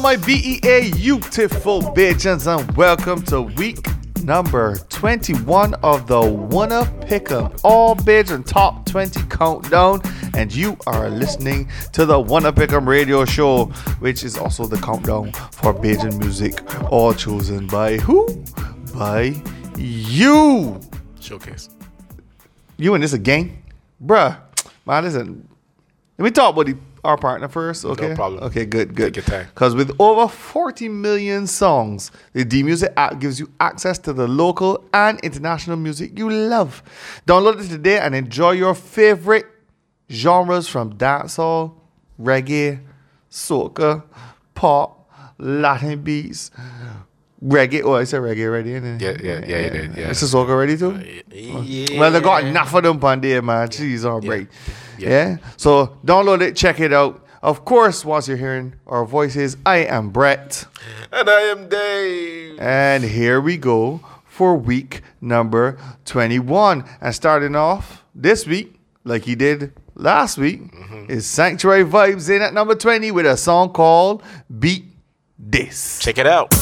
My BEA beautiful bitches, and welcome to week number 21 of the Wunna Pick Up All Bids and Top 20 Countdown. And you are listening to the Wunna Pick Up Radio Show, which is also the countdown for Bajan music, all chosen by who? By you. Showcase. You and this again? Bruh, man, listen. Let me talk about the, our partner first, okay? No problem. Okay, good, good. Take your time. Because with over 40 million songs, the D Music app gives you access to the local and international music you love. Download it today and enjoy your favorite genres from dancehall, reggae, soca, pop, Latin beats, reggae. Oh, I said reggae already, innit? Yeah, yeah, yeah, you did, yeah. It's a soca already too? Uh, yeah. Well, they got enough of them on there, man. Jeez, on break. Yeah. Yeah. So download it, check it out. Of course, once you're hearing our voices, I am Brett. And I am Dave. And here we go for week number 21. And starting off this week, like he did last week, mm-hmm. is Sanctuary Vibes in at number 20 with a song called Beat This. Check it out.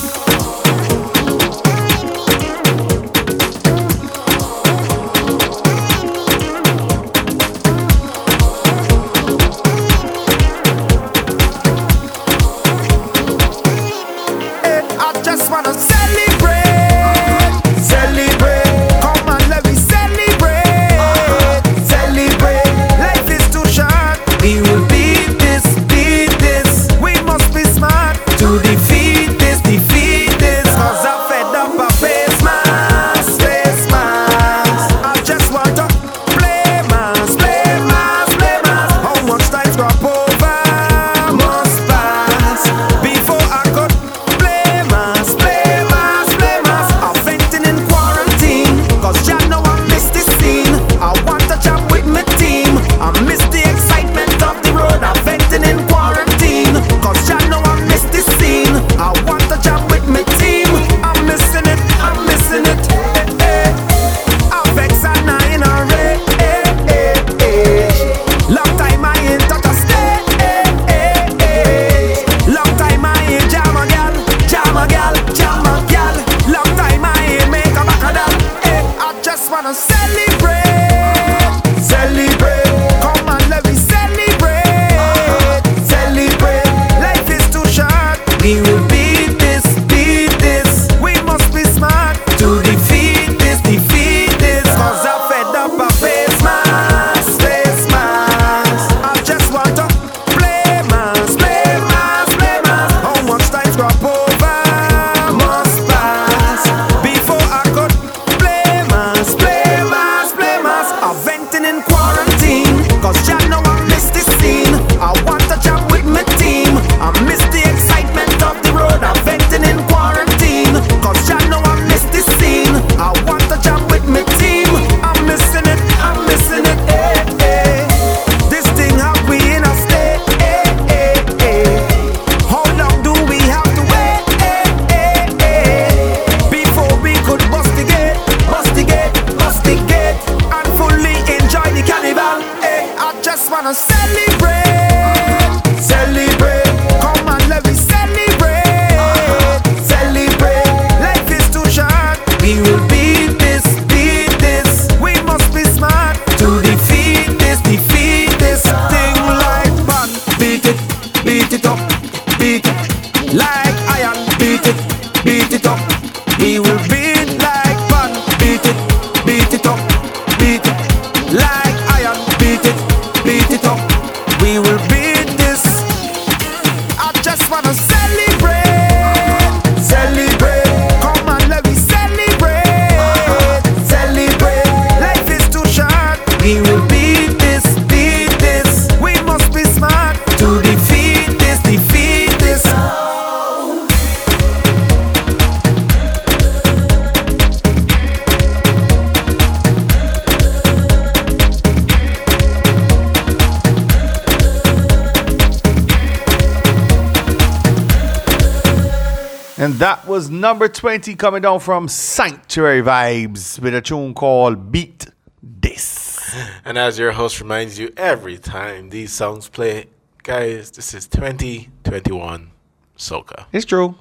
Number 20 coming down from Sanctuary Vibes with a tune called Beat This. And as your host reminds you every time these songs play, guys, this is 2021. soca. It's true.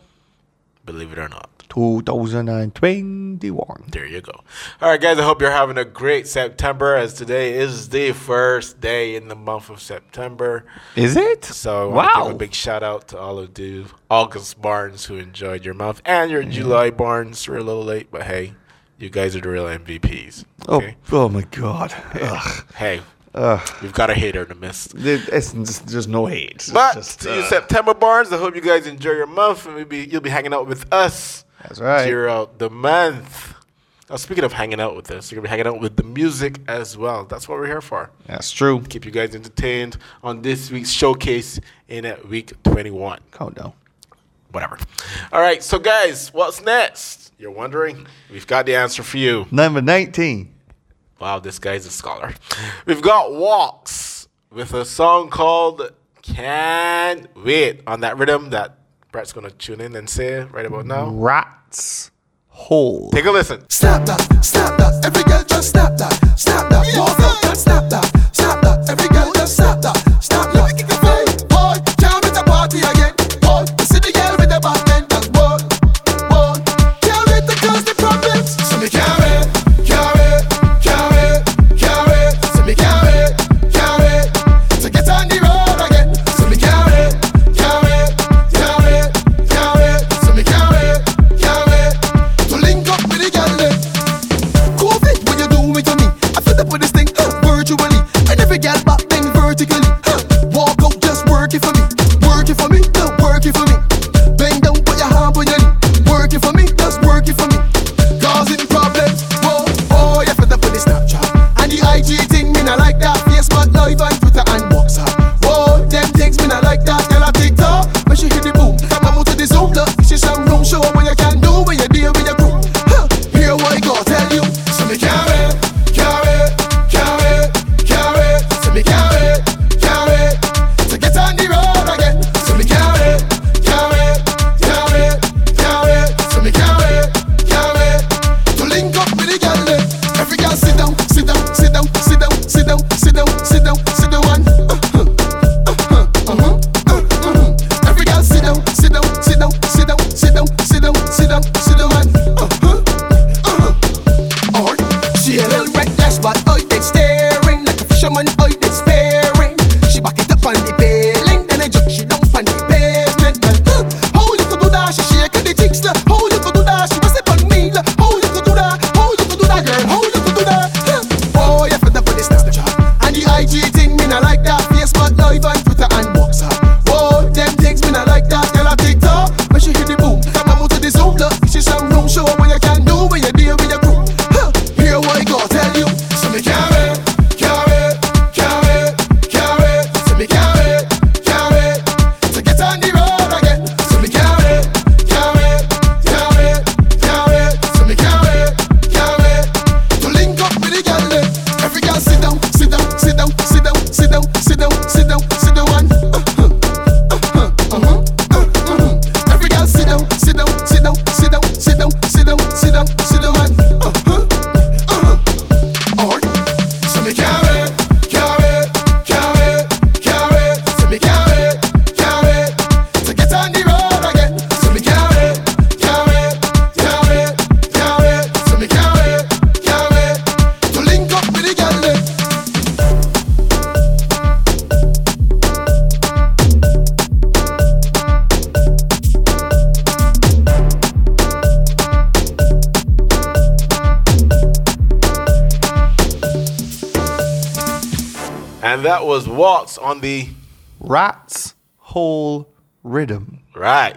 Believe it or not. 2021. There you go. All right, guys. I hope you're having a great September, as today is the first day in the month of September. Is it? So I want to wow. give a big shout out to all of the August Barnes who enjoyed your month and your July Barnes. We're a little late, but hey, you guys are the real MVPs. oh, Okay. oh my God. Ugh. Hey, Ugh. we've got a hater in the midst. It's just, there's no hate. It's But just, to you uh, September Barnes, I hope you guys enjoy your month and maybe you'll be hanging out with us That's right. throughout the month. Now, speaking of hanging out with us, you're gonna be hanging out with the music as well. That's what we're here for. That's true. Keep you guys entertained on this week's showcase in at week 21. Countdown. Whatever. All right, so guys, what's next? You're wondering? We've got the answer for you. Number 19. Wow, this guy's a scholar. We've got Walks with a song called Can't Wait on that rhythm that Brett's gonna tune in and say right about now. Rats Hole. Take a listen. Snap that, snap that, every girl just snap that, snap that, walk up and snap that, snap that, every girl just snap that, snap that. Hey, boy, can't wait to party again, boy, you see the girl with the back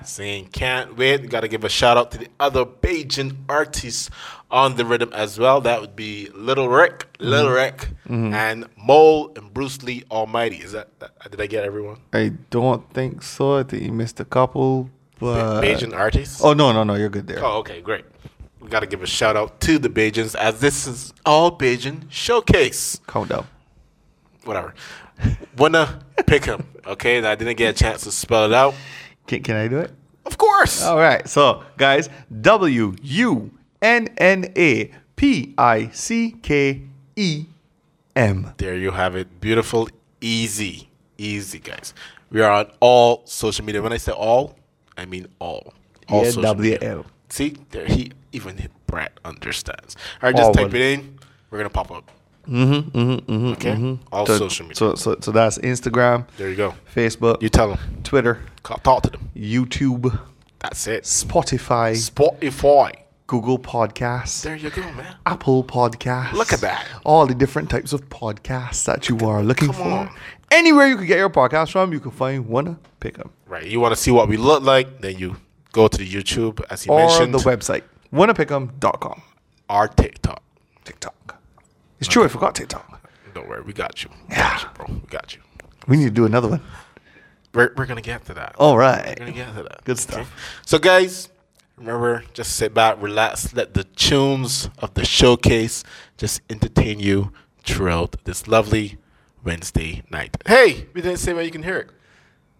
saying can't wait. Gotta give a shout out to the other Bajan artists on the rhythm as well. That would be Little Rick, Little mm-hmm. Rick, mm-hmm. and Mole and Bruce Lee Almighty. Is that, that did I get everyone? I don't think so. I think you missed a couple. But Bajan artists? Oh no, no, no, you're good there. Oh, okay, great. We got to give a shout out to the Bajans as this is all Bajan showcase. Countdown. Whatever. Wanna pick him, okay? And I didn't get a chance to spell it out. Can, can I do it? Of course. All right. So, guys, W U N N A P I C K E M. There you have it. Beautiful, easy, easy, guys. We are on all social media. When I say all, I mean all. All Yeah, social media. WL. See, there he even Brad understands. All right, All just type one. it in. We're gonna pop up. Mm-hmm. Mm-hmm. Okay. All So, social media. so, so, so that's Instagram, there you go. Facebook, You tell them. Twitter, Talk to them. YouTube, That's it. Spotify, Spotify. Google Podcasts, There you go, man. Apple Podcasts. Look at that. All the different types of podcasts that you are looking come for. on. Anywhere you can get your podcast from, you can find Wunna Pick 'em. Right. You want to see what we look like? Then you go to the YouTube, as you mentioned, Or the website, wunnapick'em.com. our TikTok. TikTok. It's true, I forgot TikTok. Don't worry, we got you. We Yeah. got you, bro. We got you. We need to do another one. We're, we're gonna get to that. All right. We're gonna get to that. Good stuff. So, guys, remember, just sit back, relax, let the tunes of the showcase just entertain you throughout this lovely Wednesday night. Hey, we didn't say where you can hear it.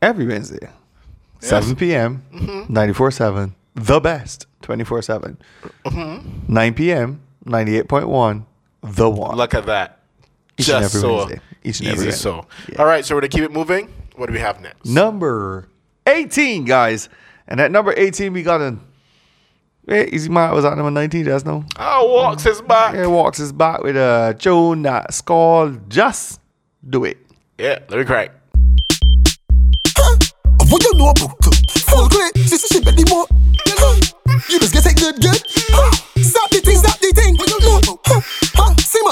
Every Wednesday, 7 p.m., Mm-hmm. 94 7, the best, 24 7. Mm-hmm. 9 p.m., 98.1, the one. Look at that. Each and just every so Wednesday. Each and easy every Wednesday. so. Yeah. All right, so we're gonna keep it moving. What do we have next? Number 18, guys. And at number 18, we got an. Hey, Easy Mart was at number 19, just no. Oh, walks his back. Yeah, walks his back with a tune that's called Just Do It. Yeah, let me crack. What you know about uh, Full clip, this is shit belly more You You just get it good, good huh.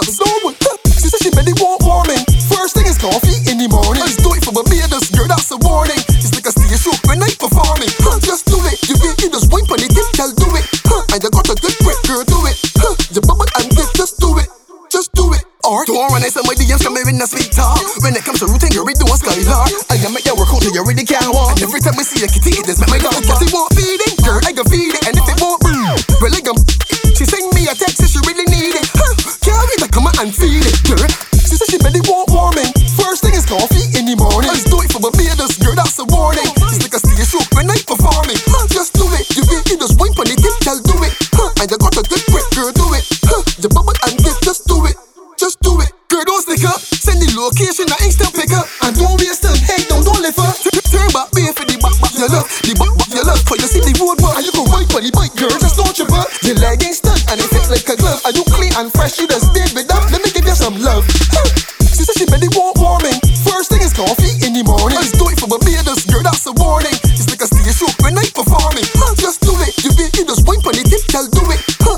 Up, slow one. This is shit belly more warming First thing is coffee in the morning Just do it for Barbados, girl, that's a warning It's like a stage show when I performing huh. Just do it, you get you just wine on the tip, girl, do it. And you got a good grip, girl, do it huh. You bubble and dip, just do it just do it. Or don't run it, somebody else come here in a sweet talk. When it comes to routine, you're doing skylar. I can make you work out you really can't walk. And every time I see a kitty, it just make my dog Cause it won't feed it, girl, I can feed it. And if it won't, be, mm, well, I can and feed it, girl. She said she belly won't warming. First thing is coffee in the morning. Let's do it for my Barbados, girl, that's a warning. It's like a stage show when I performing. Huh. Just do it, you get you just wine on the tip, girl, do it. Huh. And you got a good grip, girl, do it. Huh. You bubble and dip, just do it. Just do it. Girl, don't stick up. Send the location, I instant pick up. And don't waste time. Hey, don't, don't lift up. Turn back, be for the back, back, you love. The back, back, you love. For you see the road, but you go right for the bike, girl. Just don't trip up. Your leg ain't stuck, and it fits like a glove. Are you clean and fresh? You just did with that.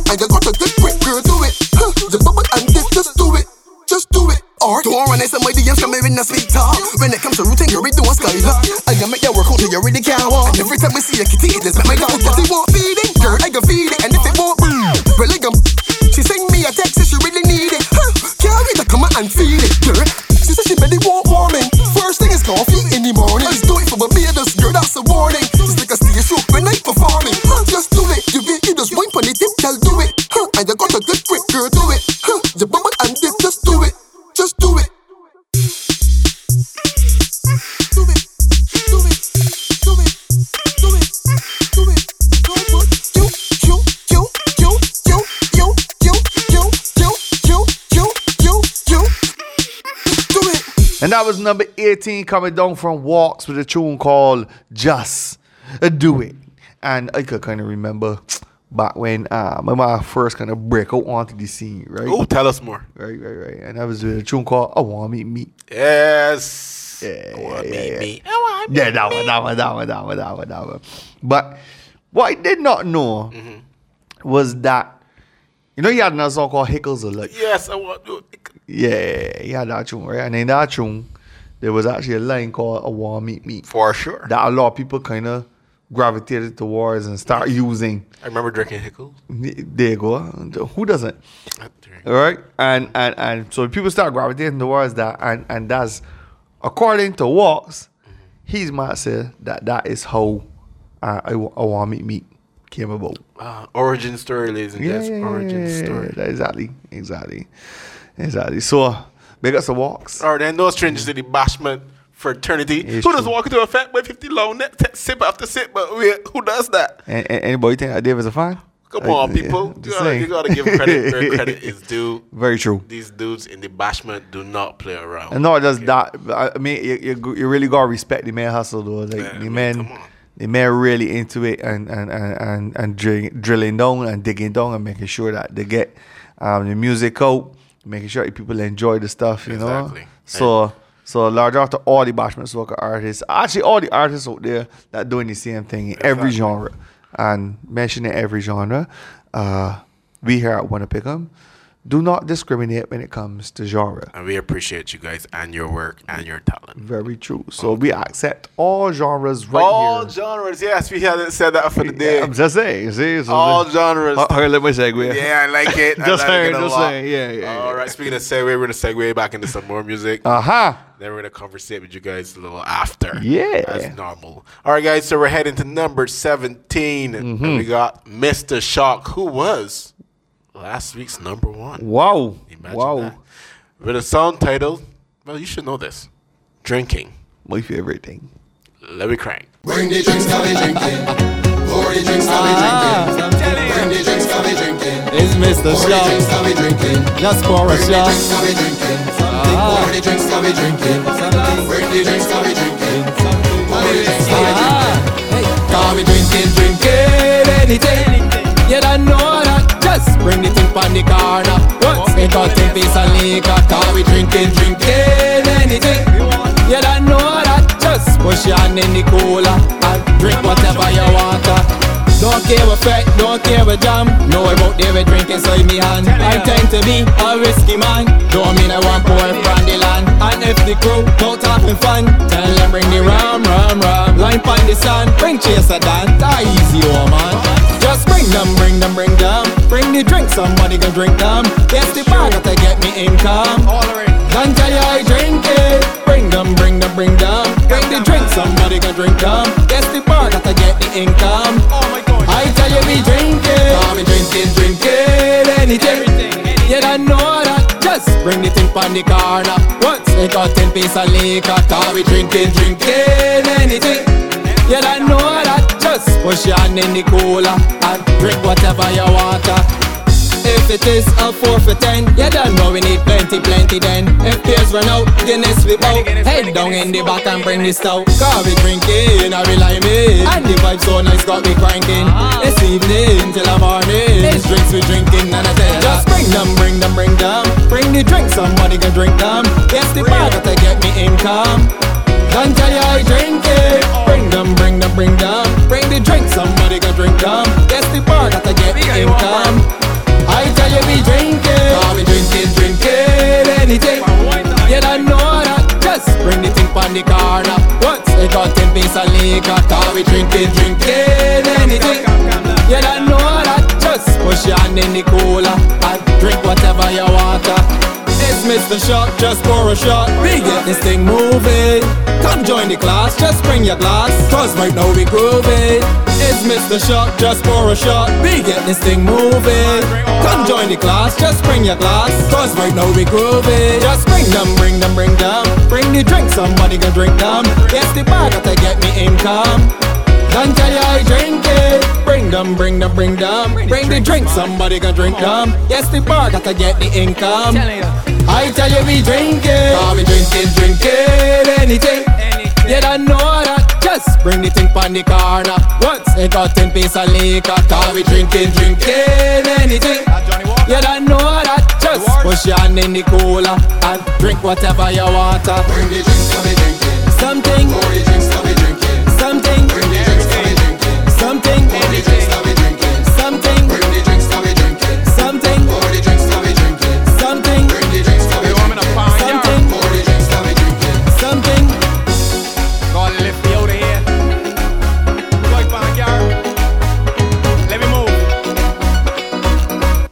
And you got a good grip, girl. Do it. Huh. You bubble and dip, just do it. Just do it. Or don't run it, somebody else here in a sweet talk. When it comes to routine, you're doing skylar. I can make you work out till you really can't. And every time I see a kitty, it make my dog Cause it won't feed it, girl, I can feed it. And if it won't, mm, well, I can She send me a text if she really need it. Huh. Wait to come and feed it, girl. She said she belly won't warming. First thing is coffee in the morning. Let's do it for Barbados, girl, that's a warning. This girl do it, huh? And you got a good girl. Do it, huh? And just do it, just do it. And that was number 18 coming down from Walks with a tune called Just Do It. And I could kind of remember back when uh, my my first kind of break out onto the scene, right? Oh, tell us more. Right, right, right. And that was with a tune called I Want Meet Me. Yes. Yeah, I want yeah, me, yeah. me. I want Yeah, that one, that one, that one, that one, that one, that one. But what I did not know Mm-hmm. was that, you know, he had another song called Hickles of Life. Yes, I want to. Yeah, he had that tune, right? And in that tune, there was actually a line called I Want Meet Me. For sure. that a lot of people kind of gravitated towards and start using. I remember drinking Hickles. There you go. Who doesn't? All right, and and and so people start gravitating towards that, and and that's according to Walks, he's might say that that is how uh, I, I want meet came about. Uh, origin story, ladies and gents. origin story. yeah, exactly, exactly, exactly. So big up the Walks. All right, and no strangers to the bashment fraternity. It's who does true. walk into a fat boy 50 long net, sip after sip, but wait, who does that? And, and anybody think I did is a fine? Come on, yeah, people. You gotta, you gotta give credit where credit is due. Very true. These dudes in the bashment do not play around. And not just that, but I mean, you, you, you really gotta respect the man hustle though. Like Yeah, I the man, on. the men really into it and and and and, and drill, drilling down and digging down and making sure that they get um, the music out, making sure people enjoy the stuff. You know. Exactly. So. So large out to all the Bashment Soca artists, actually all the artists out there that doing the same thing in every genre and mentioning every genre. Uh, we here at Wunna Pick 'em do not discriminate when it comes to genre. And we appreciate you guys and your work and your talent. Very true. So we accept all genres right All here. genres, yes, we haven't said that for the day. I'm just saying. See, so All the- genres. Here, let me segue. Yeah, I like it. I Just like saying, it just lot. saying. Yeah, yeah, All yeah. right, speaking of segue, we're gonna segue back into some more music. Uh huh. Then we're gonna conversate with you guys a little after. Yeah. that's normal. All right, guys, so we're heading to number 17. Mm-hmm. And we got Mr. Shock, who was last week's number one. Wow. Imagine wow. that. With a song titled, well, you should know this Drinking. My favorite thing. Let me crank. Bring the drinks, now we drinking. Pour the drinks, now we drinking. Bring the drinks, now we drinking. It's Mr. Pour the drinks, Shot. now we drinking. Just pour a Bring the shot. drinks, now we drinking. Pour the drinks, now we drinking. Bring the drinks, now we drinking. Pour the drinks, now we drinking. Call drinking, drinking anything. You don't know that. Bring the thing on the corner. Once me cut in piece of liquor. Call me drinking, drinking anything. You don't know that. Just push your hand in the cooler and drink whatever you want. Don't care what fat, don't care what jam. Know about there with drinking inside me hand. I tend to be a risky man. Don't mean I want pour from the land. And if the crew don't having fun, tell them bring the rum, rum, rum. Line find the sun, bring chaser dan. Die easy, oh man. Just bring them, bring them, bring them. Bring the drink, somebody can drink them. Yes, the bar got to get me income. Don't tell you I drink it. Bring them, bring them, bring them. Bring the drink, somebody can drink them. Yes, the bar got to get the income. Oh my gosh, I tell you we drink it. Call me drinking, drinking anything. You don't know that. Just bring the thing on the corner. Once they got 10 piece of liquor. Call me drinking, drinking anything. You don't know that. Just push your hand in the cooler and drink whatever you want. If it is a four for ten, you don't know we need plenty, plenty then. If beers run out, Guinness we out. Head down in the back and bring this out. Cause we drinking, I rely me. And the vibe so nice, got me cranking. This evening till the morning. It's drinks we drinking, and I tell. Just bring them, bring them, bring them. Bring the drink, somebody can drink them. Yes, the bar got to get me income. Don't tell you I drink it. Bring them, bring them, bring them. Bring the drink, somebody can drink them. Yes, the bar got to get me income. I tell you we drinking. Call me drinking, drinking anything. You don't know that. Just bring the thing on the corner. Once they got 10 piece of liquor. Call me drinking, drinking anything. You don't know that. Just push your hand in the cooler and drink whatever you want. To. It's Mr. Shot, just pour a shot. We get this thing moving. Come join the class, just bring your glass. Cause right now we grooving. It's Mr. Shot, just pour a shot. We get this thing moving. Come join the class, just bring your glass. Cause right now we grooving. Just bring them, bring them, bring them. Bring the drink, somebody can drink them. Yes, the bar got to get me income. Don't tell you I drink it. Bring them, bring them, bring them. Bring the drink, somebody can drink them. Yes, the bar got to get the income. I tell you we drink it. Call me drinking, drinking anything. You don't know that. Just bring the thing on the corner. Once they got 10 piece of liquor. Call me drinking, drinking anything. You don't know that. Just push your hand in the cooler and drink whatever you want. Bring the drink, we drinking. Something,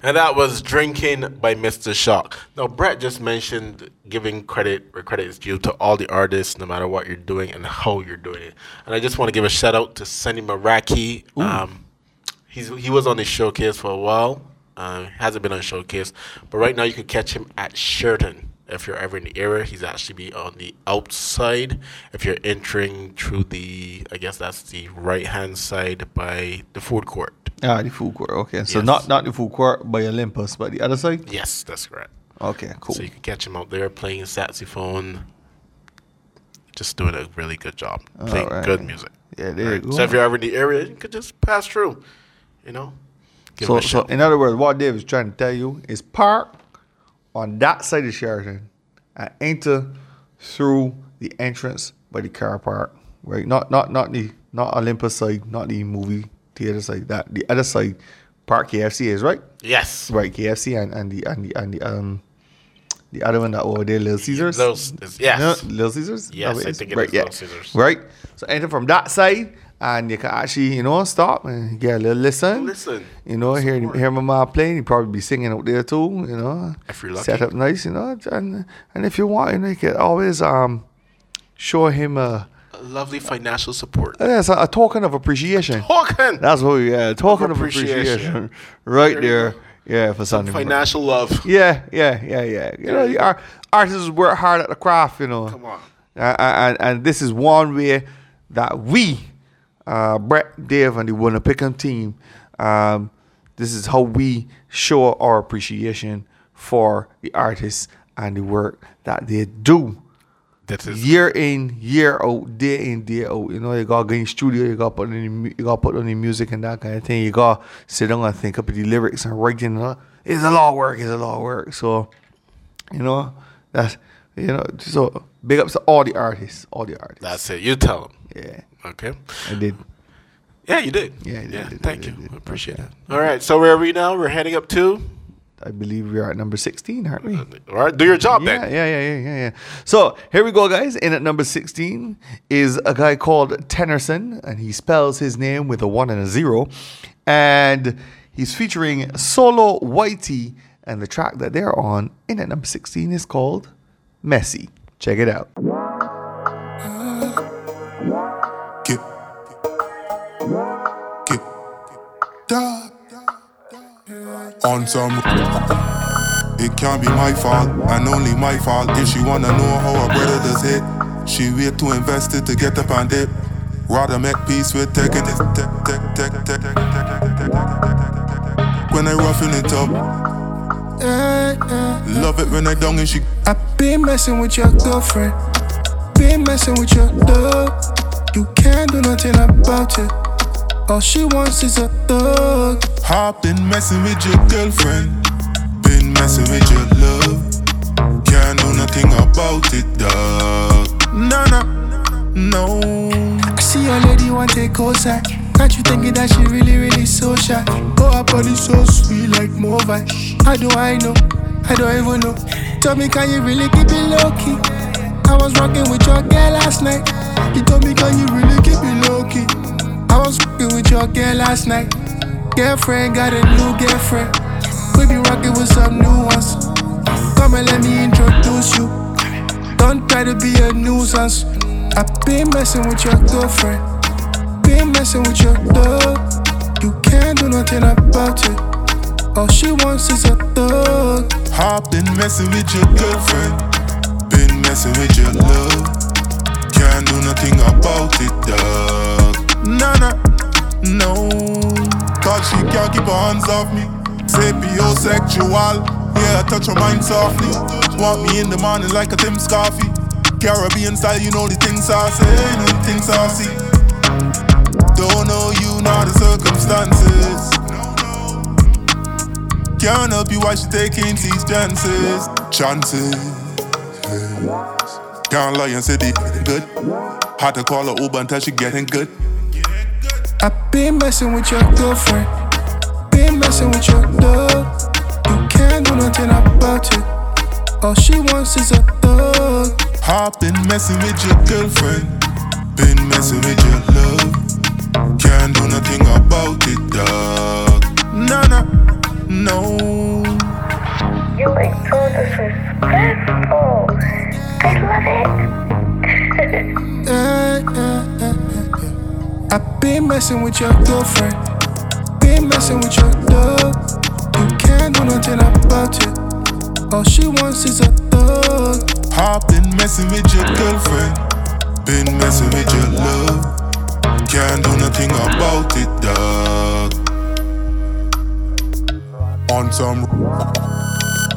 And that was Drinking by Mr. Shock. Now, Brett just mentioned giving credit where credit is due to all the artists, no matter what you're doing and how you're doing it. And I just want to give a shout out to Sunny Maraki. Um, he's, he was on the showcase for a while. Uh, hasn't been on showcase, but right now you can catch him at Sheraton. If you're ever in the area, he's actually be on the outside. If you're entering through the, I guess that's the right hand side by the food court. Ah, the food court. Okay, so Yes. not not the food court by Olympus, but the other side. Yes, that's correct. Okay, cool. So you can catch him out there playing saxophone, just doing a really good job, playing Alright. good music. Yeah, there you go. So if you're ever in the area, you could just pass through. You know. Give So, them a so shout. in other words, what Dave is trying to tell you is park on that side of Sheraton and enter through the entrance by the car park. Right? Not not not the not Olympus side, not the movie theater side. That the other side, Park KFC is right. yes. Right, KFC and, and the and the and the um the other one that over there, Little Caesars. Little yes. No, Little Caesars. Yes, I think it right, is yeah. Little Caesars. Right. So enter from that side, and you can actually you know stop and get a little listen. Listen. You know, hear hear my mom playing. You probably be singing out there too. You know, If you're lucky. set up nice. You know, and and if you want, you know, you can always um show him a. A lovely financial support. That's a, a token of appreciation. Talking. That's what we yeah, token of appreciation. appreciation, right There there. Yeah, for Sunday. morning. Financial love. Yeah, yeah, yeah, yeah. You know, ar- artists work hard at the craft. You know. Come on. Uh, and and this is one way that we, uh, Brett, Dave, and the Wunna Pick'em team, um, this is how we show our appreciation for the artists and the work that they do That is year in, year out, day in, day out. You know, you gotta go in studio, you gotta put on the, you gotta put on the music and that kind of thing. You gotta sit down and think up the lyrics and writing. Uh, it's a lot of work. It's a lot of work. So, you know, that's you know. So big ups to all the artists, all the artists. That's it. You tell them. yeah, Okay. I did. Yeah, you did. Yeah, I did, thank you. did, did. Appreciate it. All right. So where are we now? We're heading up to. I believe we are at number sixteen, aren't we? All right. Do your job Yeah, then. yeah, yeah, yeah, yeah, yeah. So here we go, guys. In at number 16 is a guy called Tennyson, and he spells his name with a one and a zero. And he's featuring Solo Whitey, and the track that they're on in at number 16 is called Messy. Check it out. Get, get, da on some. It can't be my fault, and only my fault. If she wanna know how a brother does it, she wait to invest it to get up and dip. Rather make peace with taking it. Tech, tech, tech, tech, tech, When I roughing it up. Love it when I down and she. I been messing with your girlfriend. Been messing with your love. You can't do nothing about it. All she wants is a thug. Hop been messing with your girlfriend, been messing with your love. Can't do nothing about it, dog. Nah, nah, no. I see your lady want to take cosign. Got you thinking that she really, really so shy. Oh, her body so sweet like Mova. How do I know? I don't even know. Tell me, can you really keep it low key? I was rocking with your girl last night. You told me, can you really keep it low key? I was rocking with your girl last night. Girlfriend got a new girlfriend. We be rocking with some new ones. Come and let me introduce you. Don't try to be a nuisance. I been messing with your girlfriend. Been messing with your dog. You can't do nothing about it. All she wants is a thug. Hop been messing with your girlfriend, been messing with your love. Can't do nothing about it, dog. Nah, no. Cause she can't keep her hands off me. Sapiosexual, yeah, I touch her mind softly. Want me in the morning like a Tim Scarfy. Caribbean style, you know the things saucy, you know the things saucy. Don't know you, know the circumstances. Can't help you why she taking these chances. Chances. Can't lie and say they good. Had to call her Uber until she getting good. I been messing with your girlfriend. Been messing with your dog. You can't do nothing about it. All she wants is a thug. Hop been messing with your girlfriend. Been messing with your love. Can't do nothing about it, dog. Nah, nah, no. You like so disrespectful. I love it. Eh, eh. I been messing with your girlfriend. Been messing with your dog. You can't do nothing about it. All she wants is a thug. Hop been messing with your girlfriend. Been messing with your love. Can't do nothing about it, dog. On some.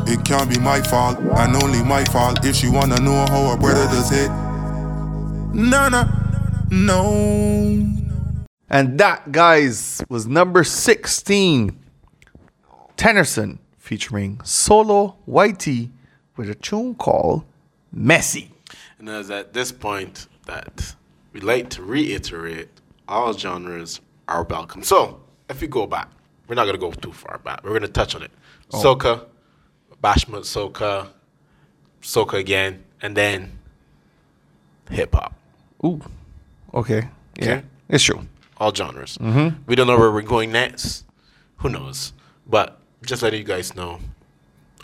It can't be my fault, and only my fault if she wanna know how her brother does it. Nah, No. And that, guys, was number 16. Tennyson featuring Solo Whitey with a tune called Messy. And it's at this point that we like to reiterate all genres are welcome. So, if we go back, we're not going to go too far back. We're going to touch on it. Oh. Soca, Bashment Soca, Soca again, and then hip hop. Ooh. Okay. Yeah. Okay. It's true. All genres. Mm-hmm. We don't know where we're going next. Who knows? But just letting you guys know,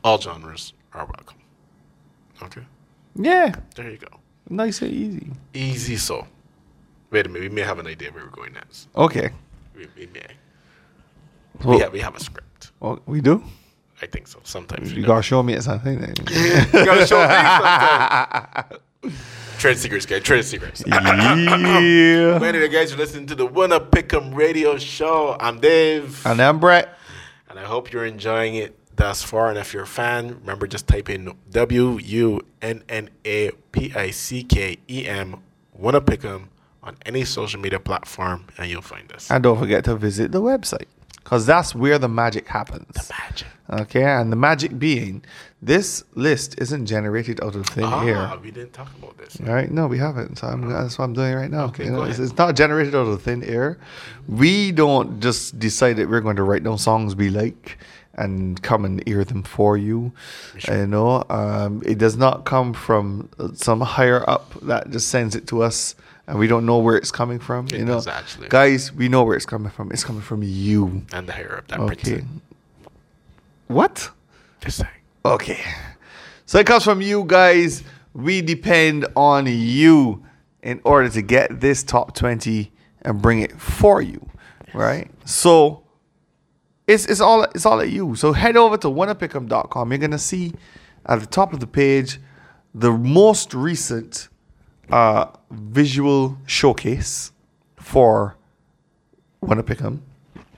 all genres are welcome. Okay? Yeah. There you go. Nice and easy. Easy so. Wait a minute. We may have an idea where we're going next. Okay. We, we may. Well- we, have, we have a script. Well, we do? I think so. Sometimes You we gotta show me something. then. you gotta show me sometimes. Trade secrets, guys. Trade secrets. yeah. But anyway, guys, you're listening to the Wunna Pick'em Radio Show. I'm Dave, And I'm Brett. and I hope you're enjoying it thus far. And if you're a fan, remember just type in W U N N A P I C K E M Wunna Pick'em on any social media platform, and you'll find us. And don't forget to visit the website. Because that's where the magic happens. The magic. Okay, and the magic being this list isn't generated out of thin Ah, air. we didn't talk about this. All right, no, we haven't. So I'm, that's what I'm doing right now. Okay, You know, it's, it's not generated out of thin air. We don't just decide that we're going to write down songs we like and come and hear them for you. You know, um, it does not come from some higher up that just sends it to us, and we don't know where it's coming from. It you know, actually. guys, we know where it's coming from. It's coming from you. And the hair up that Okay. printed. What? Just saying. Okay. So it comes from you guys. We depend on you in order to get this top 20 and bring it for you. Right? So it's it's all it's all at you. So head over to wunnapickem.com. You're gonna see at the top of the page the most recent uh, visual showcase for Wunna Pick 'em,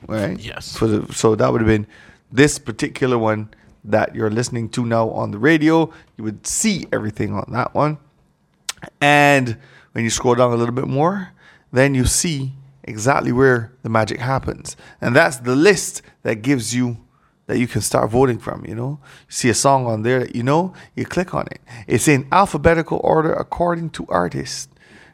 right? Yes. For the, so that would have been this particular one that you're listening to now on the radio. You would see everything on that one. And when you scroll down a little bit more, then you see exactly where the magic happens. And that's the list that gives you that you can start voting from, you know. You see a song on there that you know, you click on it. It's in alphabetical order according to artist.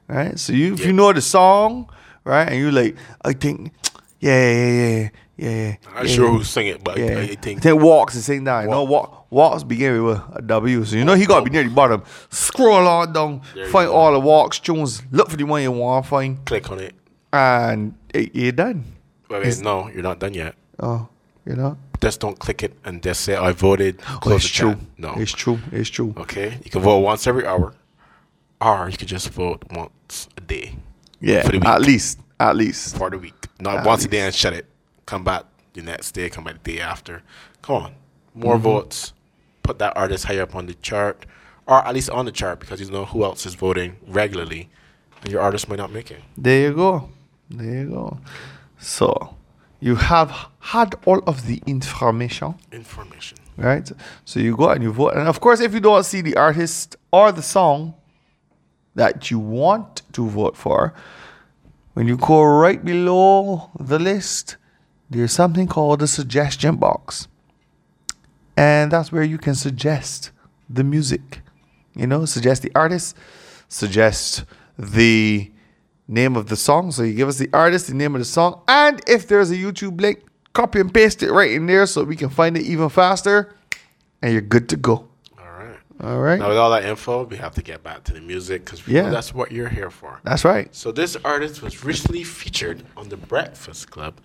Right? So you if you know the song, right, and you're like, I think yeah, yeah, yeah, yeah, yeah. I'm not yeah, sure who sing it, but Yeah. I, I think then walks is sing down. No walk walks begin with a W. So you know he gotta be near the bottom. Scroll on down, There find all the walks, tunes, look for the one you want find, click on it. and it, you're done. Wait, wait, no, you're not done yet. Oh, you know? Just don't click it and just say I voted. Oh, Close it's true. No. It's true. It's true. Okay, you can vote once every hour, or you can just vote once a day Yeah. For the week. At least. At least. for the week. Not At once a day and shut it. Come back the next day. Come back the day after. Come on, more Mm-hmm. votes. Put that artist higher up on the chart, or at least on the chart because you know who else is voting regularly, and your artist might not make it. There you go. There you go. So you have had all of the information. Information. right? So you go and you vote. And of course, if you don't see the artist or the song that you want to vote for, when you go right below the list, there's something called a suggestion box. And that's where you can suggest the music. You know, suggest the artist, suggest the name of the song. So you give us the artist, the name of the song, and if there's a YouTube link, copy and paste it right in there so we can find it even faster, and you're good to go. All right. All right. Now with all that info, we have to get back to the music because Yeah. that's what you're here for. That's right. So this artist was recently featured on the Breakfast Club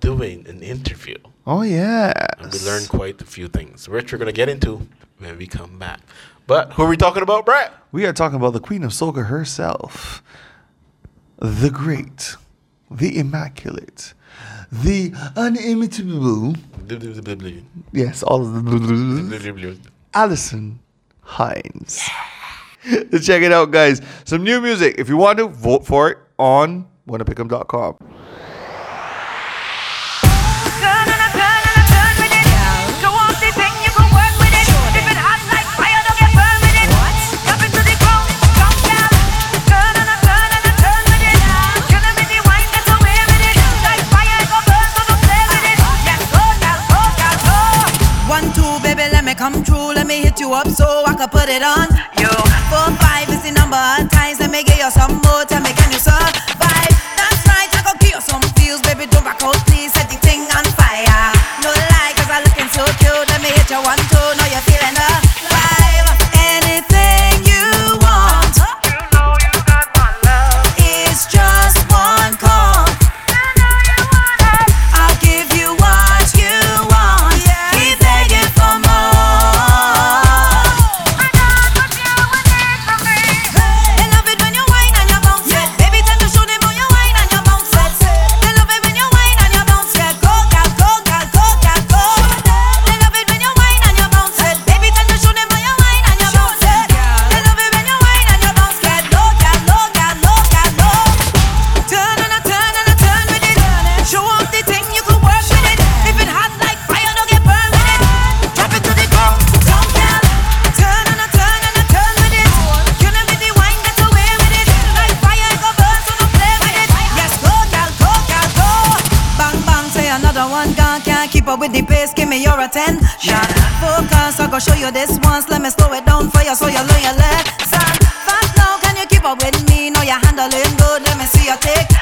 doing an interview. Oh yeah. And we learned quite a few things, which we're going to get into when we come back. But who are we talking about, Brett? We are talking about the Queen of Soca herself, the great, the immaculate, the unimitable. Yes, all of the. Alison Hinds. Check it out, guys. Some new music. If you want to, vote for it on wunnapickem.com. you up so I can put it on you. Four, five is the number of times, let me get you some more, tell me can you survive? That's right, I gon' give you some feels, baby, don't back out, please, set the thing on fire. No lie, cause I'm looking so cute, let me hit you one, up with the pace. Give me your attention. Focus, I go show you this once. Let me slow it down for you so you learn your lesson. Fast now, can you keep up with me? Know you're handling good. Let me see you take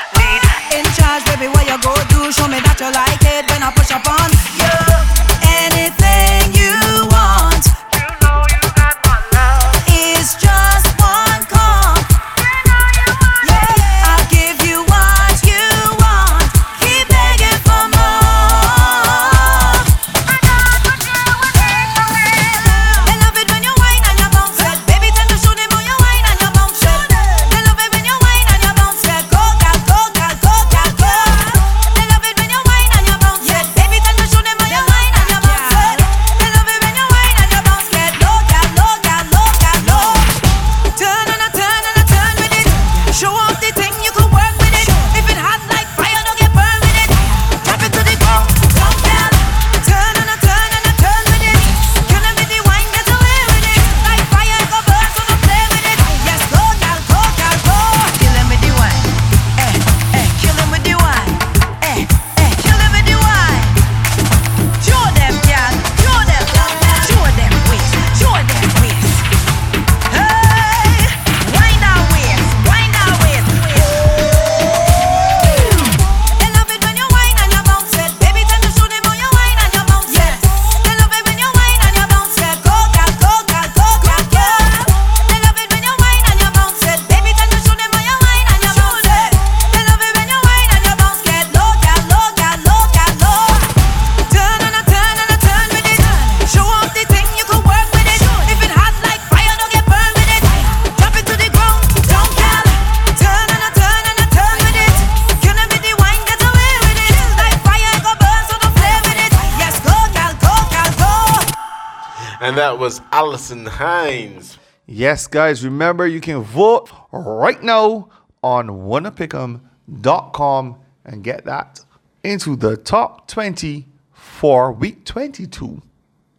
Yes, guys, remember you can vote right now on wunnapick'em.com and get that into the top 20 for week 22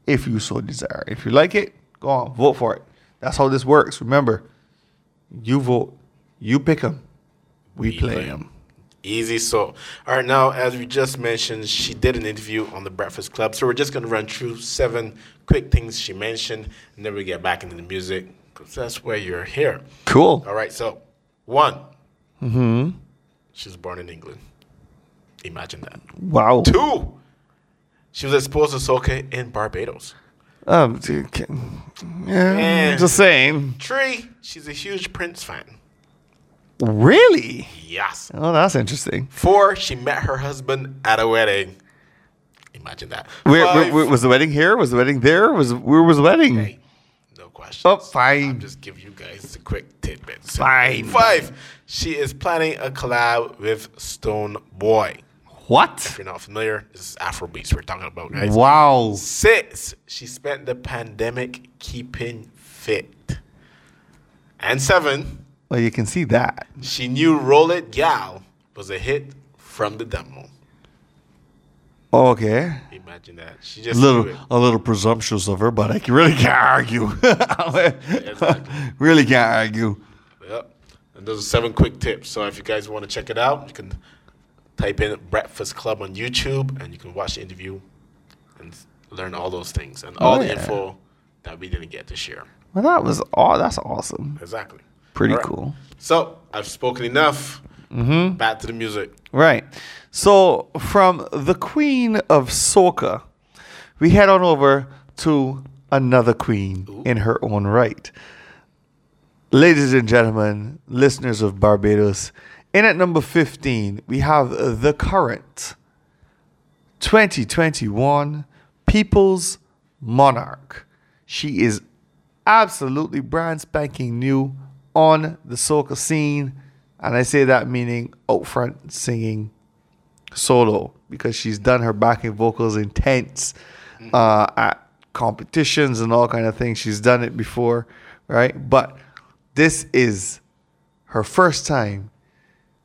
if you so desire. If you like it, go on, vote for it. That's how this works. Remember, you vote, you pick them, we play them. Easy. So, all right, now, as we just mentioned, she did an interview on the Breakfast Club. So, we're just going to run through seven quick things she mentioned, and then we get back into the music because that's where you're here. Cool. All right, so one, Mm-hmm. she was born in England. Imagine that. Wow. Two, she was exposed to soca in Barbados. Um, yeah, Eh. just saying. Three, she's a huge Prince fan. Really? Yes. Oh, that's interesting. Four, she met her husband at a wedding. Imagine that. Where, where, where- was the wedding here? Was the wedding there? Was where was the wedding? no question. Oh, fine. Just give you guys a quick tidbits. Fine. Five, she is planning a collab with Stone Boy. What? If you're not familiar, this is Afrobeats we're talking about, guys. Wow. Six, she spent the pandemic keeping fit. And seven, Well, you can see that. she knew Roll It Gal was a hit from the demo. Oh, okay. Imagine that. She just a little, a little presumptuous of her, but I really can't argue. really can't argue. Yep. And those are seven quick tips. So if you guys want to check it out, you can type in Breakfast Club on YouTube and you can watch the interview and learn all those things and all oh, yeah. the info that we didn't get to share. Well, that was all. That's awesome. Exactly. Pretty right. cool. So I've spoken enough. Mm-hmm. Back to the music. Right. So from the queen of soca, we head on over to another queen Ooh. in her own right. Ladies and gentlemen, listeners of Barbados, in at number 15, we have the current 2021 People's Monarch. She is absolutely brand spanking new on the soca scene. And I say that meaning out front singing solo because she's done her backing vocals intense uh, at competitions and all kind of things. She's done it before, right? But this is her first time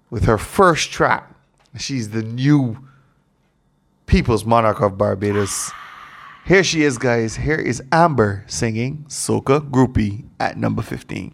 with her first track. She's the new People's Monarch of Barbados. Here she is, guys. Here is Amber singing Soca Groupie at number 15.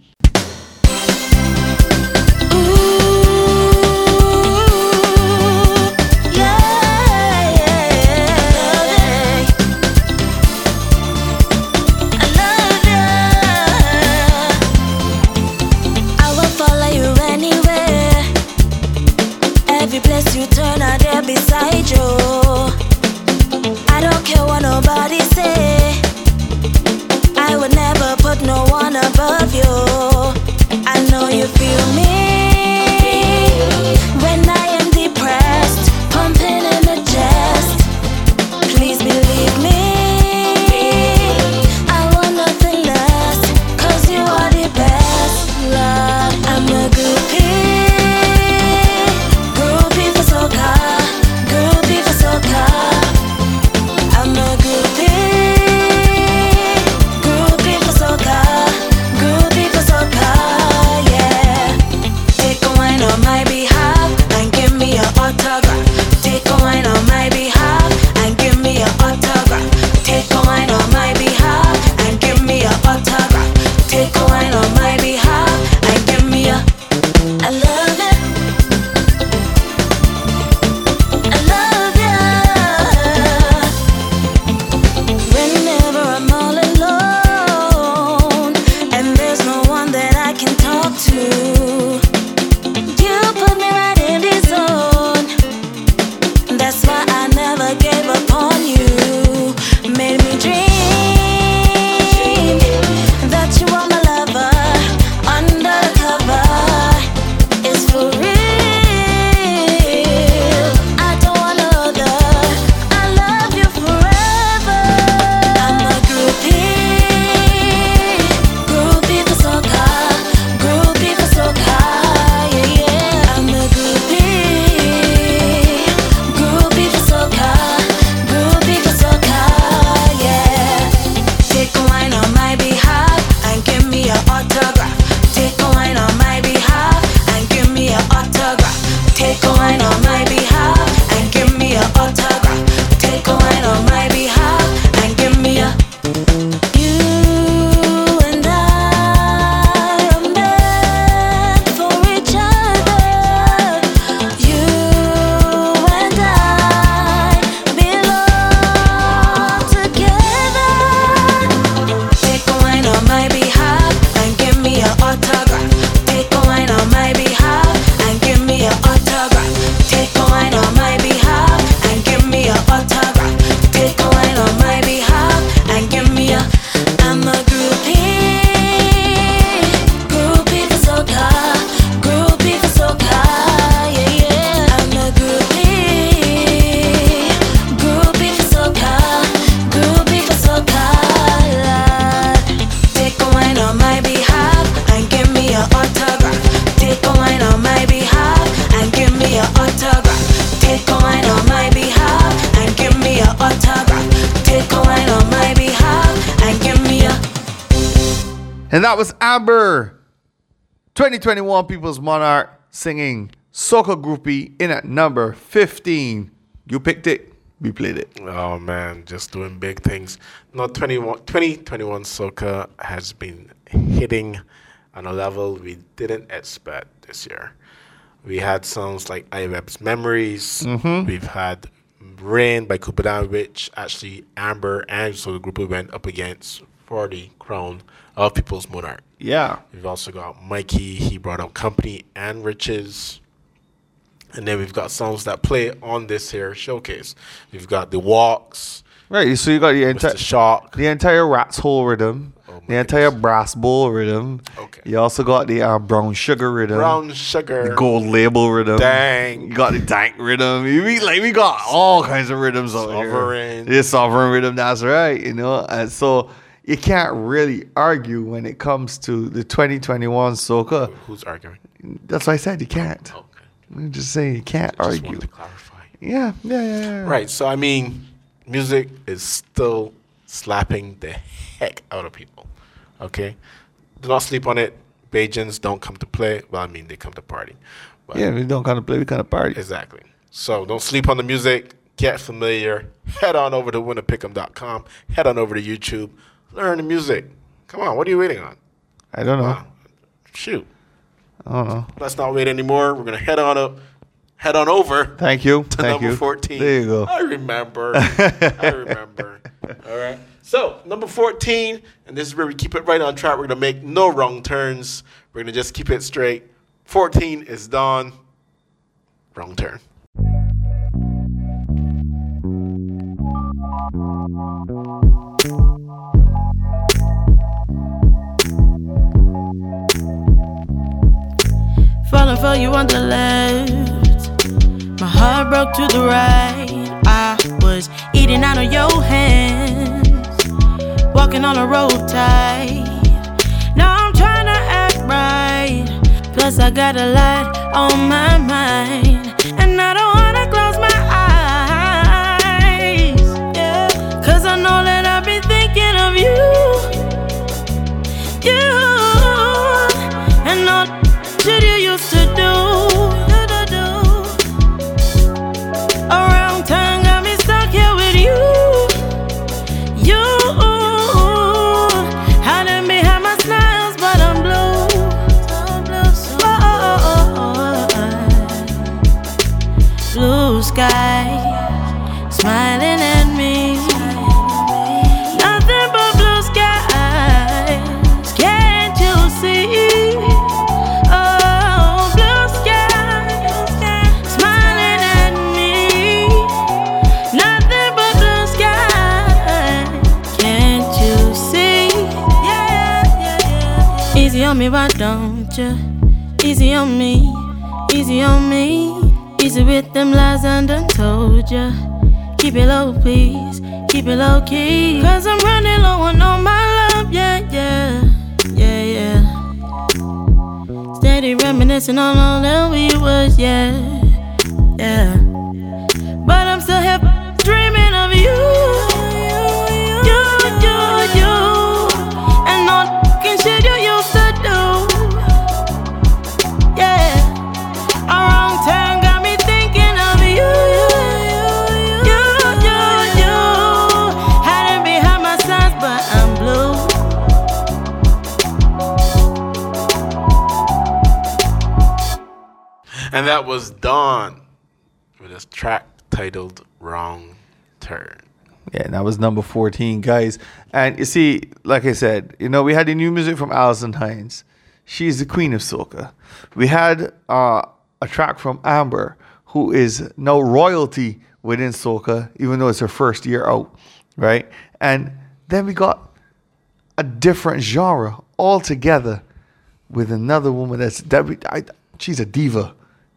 2021 People's Monarch singing Soca Groupie in at number 15. You picked it. We played it. Oh man, just doing big things. Not 21, 2021 soca has been hitting on a level we didn't expect this year. We had songs like IWeb's Memories. Mm-hmm. We've had Rain by Kupadan, which actually Amber and so the group went up against for the crown of People's Monarch. Yeah. We've also got Mikey, he brought up Company and Riches. And then we've got songs that play on this here showcase. We've got The Walks, Right. So you got the entire. Shock. the entire Rat's Hole rhythm, Oh the entire Brass Bowl rhythm. Okay. You also got the uh, Brown Sugar rhythm. Brown Sugar. the Gold Label rhythm. Dang. You got the Dank rhythm. You mean, like we got all kinds of rhythms Sovereign. here. The sovereign rhythm. That's right. You know, and so you can't really argue when it comes to the 2021 soca. Who's arguing? That's why I said you can't. Okay. I'm just saying you can't Just argue. to clarify. Yeah, yeah, yeah, yeah. Right. So, I mean, music is still slapping the heck out of people. Okay? Do not sleep on it. Bajans don't come to play. Well, I mean, they come to party. But Yeah, we don't kind of play, we kind of party. Exactly. So don't sleep on the music. Get familiar. Head on over to wunnapick'em.com. Head on over to YouTube. Learn the music. Come on. What are you waiting on? I don't know. Wow. Shoot. I don't know. Let's not wait anymore. We're gonna head on up. Head on over Thank you. to Thank number you. 14. There you go. I remember. I remember. All right. So, number 14, and this is where we keep it right on track. We're going to make no wrong turns. We're going to just keep it straight. 14 is done. Wrong turn. Falling for you on the left. My heart broke to the right. I was eating out of your hands. Walking on a road tight. Now I'm trying to act right. Plus, I got a lot on my mind. Me, why don't you? Easy on me, easy on me. Easy with them lies I done told ya. Keep it low, please. Keep it low key. Cause I'm running low on all my love, yeah, yeah. Yeah, yeah. Steady reminiscing on all that we was, yeah. Yeah. That was Dawn with a track titled Wrong Turn. Yeah, and that was number 14, guys. And you see, like I said, you know, we had the new music from Alison Hinds. She's the queen of soca. We had uh, a track from Amber, who is now royalty within soca, even though it's her first year out, right? And then we got a different genre altogether with another woman that's that we, I, she's a diva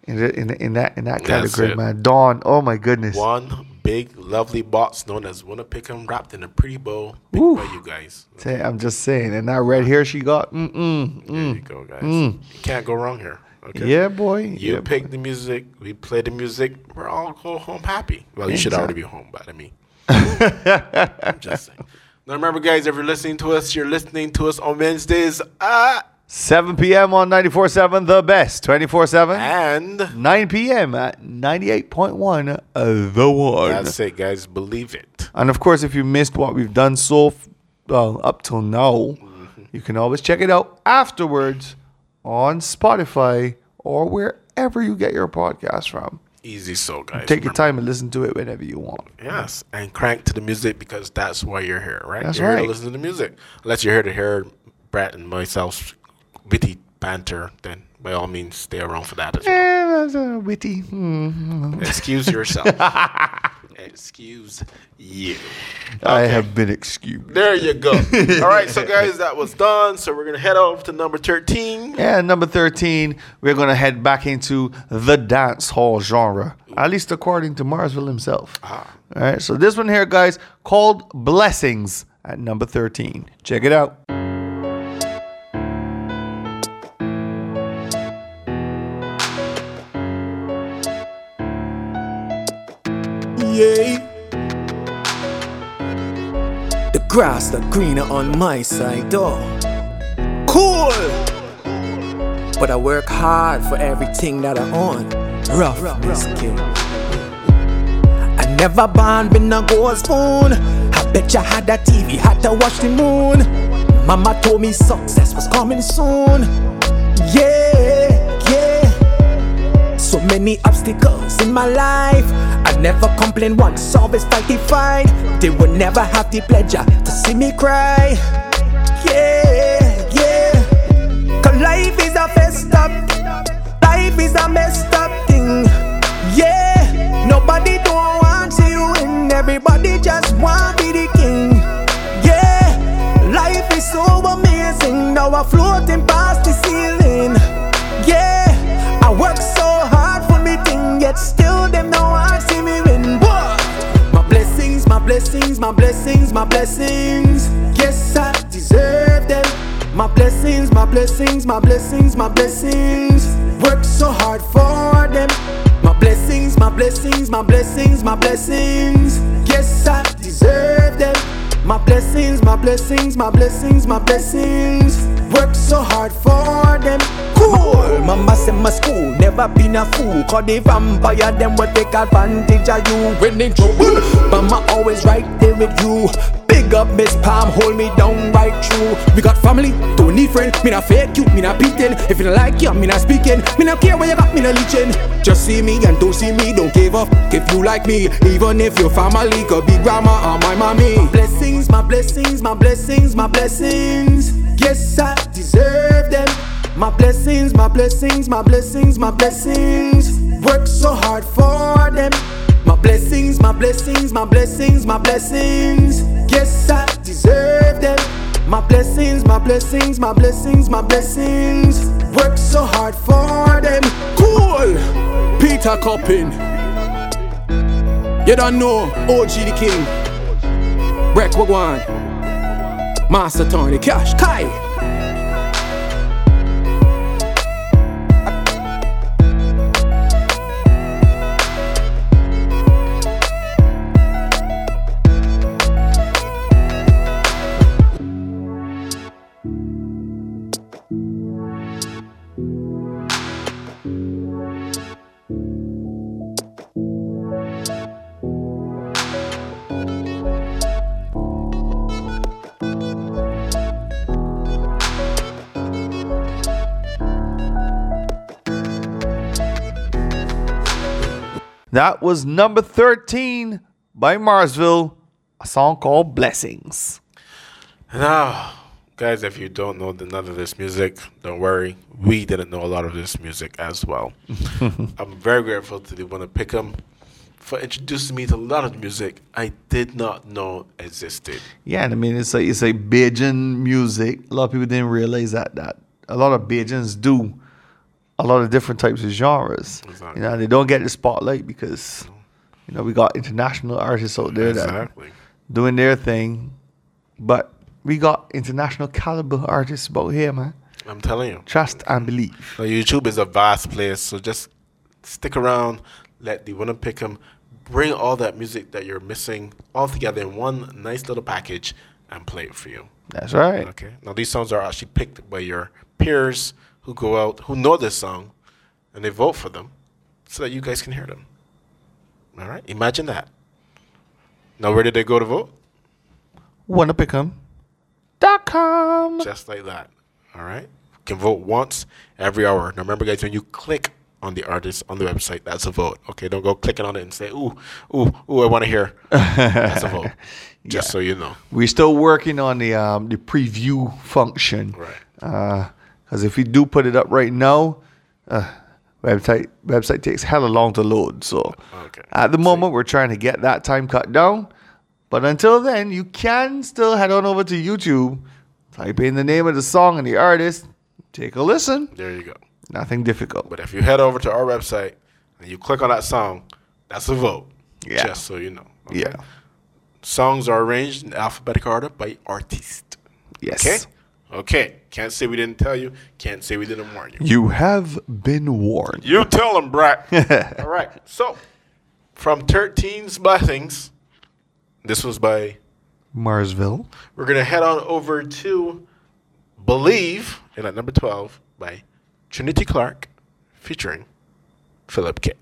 in the, in, the, in that in that category, man. Dawn, oh my goodness. One big, lovely box known as 'em wrapped in a pretty bow picked Ooh. by you guys. Say, I'm just saying, and that red hair she got, mm mm There mm. you go, guys. You can't go wrong here. Okay. Yeah, boy. You yeah, pick the music, we play the music, we're all go home happy. Well, you should already be home, but I mean, I'm just saying. Now, remember, guys, if you're listening to us, you're listening to us on Wednesdays at 7 p.m. on 94.7 The Best, 24-7. and 9 p.m. at 98.1 uh, The One. that's it, guys. Believe it. And of course, if you missed what we've done so f- well, up till now, you can always check it out afterwards on Spotify or wherever you get your podcast from. Easy so, guys. Take your time and listen to it whenever you want. Yes, and crank to the music because that's why you're here, right? That's you're here right. to listen to the music. Unless you're here to hear Brett and myself witty banter, then by all means stay around for that as well. Eh, witty. Hmm. Excuse yourself. Excuse you. I have been excused. There you go. all right, so guys, that was done. So we're gonna head over to number thirteen. And number 13, we're going to head back into the dance hall genre, at least according to Marsville himself. Ah. All right, so this one here, guys, called Blessings at number 13. Check it out. Yeah. The grass the greener on my side, though. Cool. But I work hard for everything that I own. Rough, this kid. I never born with no gold spoon. I bet you had a TV, had to watch the moon. Mama told me success was coming soon. Yeah, yeah. So many obstacles in my life. I never complain once, always fight the fight. They will never have the pleasure to see me cry. Yeah, yeah. Cause life is a messed up. Life is a messed up thing. Yeah. Nobody don't want to you win. Everybody just want be the king. Yeah. Life is so amazing. Now I'm floating past blessings, my blessings, my blessings. Yes, I deserve them. My blessings, my blessings, my blessings, my blessings. Work so hard for them. My blessings, my blessings, my blessings, my blessings. Yes, I deserve them. My blessings, my blessings, my blessings, my blessings. Work so hard for them. Cool. Mama said my school never been a fool. Cause the vampire them will take advantage of you when in trouble. Mama always right there with you. Big up Miss Palm, hold me down right through. We got family, don't need friend. Me not fake you, me not beating. If you don't like you, me not speaking. Me not care where you got me not leeching. Just see me and don't see me, don't give up. If you like me, even if your family could be grandma or my mommy. Blessings, my blessings, my blessings, my blessings. Yes, I deserve them. My blessings, my blessings, my blessings, my blessings. Work so hard for them. My blessings, my blessings, my blessings, my blessings. Yes, I deserve them. My blessings, my blessings, my blessings, my blessings. Work so hard for them. Cool. Peter Coppin. You don't know OG the King. Breck Wagwan. Master Tony Cash. Kai. That was number 13 by Marsville, a song called Blessings. Now, guys, if you don't know none of this music, don't worry. We didn't know a lot of this music as well. I'm very grateful to the Wunna Pick'em for introducing me to a lot of music I did not know existed. Yeah, and I mean it's a it's a Bajan music. A lot of people didn't realize that that a lot of Bajans do a lot of different types of genres. Exactly. You know, and they don't get the spotlight because you know we got international artists out there that Exactly. doing their thing, but we got international caliber artists about here, man. I'm telling you. Trust and believe. Now, YouTube is a vast place, so just stick around. Let the Wunna Pick 'em. Bring all that music that you're missing all together in one nice little package and play it for you. That's right. Okay. Now these songs are actually picked by your peers who go out who know this song, and they vote for them, so that you guys can hear them. All right. Imagine that. Now where did they go to vote? Wunna Pick 'em? Dot com. Just like that. All right. You can vote once every hour. Now remember, guys, when you click on the artist on the website. That's a vote. Okay, don't go clicking on it and say, "Ooh, ooh, ooh, I want to hear." That's a vote. Just so you know. We're still working on the um, the preview function. Right. Because if we do put it up right now, uh, website website takes hella long to load. So Okay. at the moment, we're trying to get that time cut down. But until then, you can still head on over to YouTube, type in the name of the song and the artist, take a listen. There you go. Nothing difficult. But if you head over to our website and you click on that song, that's a vote. Yeah. Just so you know. okay? Yeah. Songs are arranged in alphabetical order by artist. Yes. Okay? Okay. Can't say we didn't tell you. Can't say we didn't warn you. You have been warned. You tell them, Brack. All right. So, from 13's Blessings, this was by, Marsville. we're going to head on over to Believe, and at number 12, by Trinity Clark, featuring Philip K.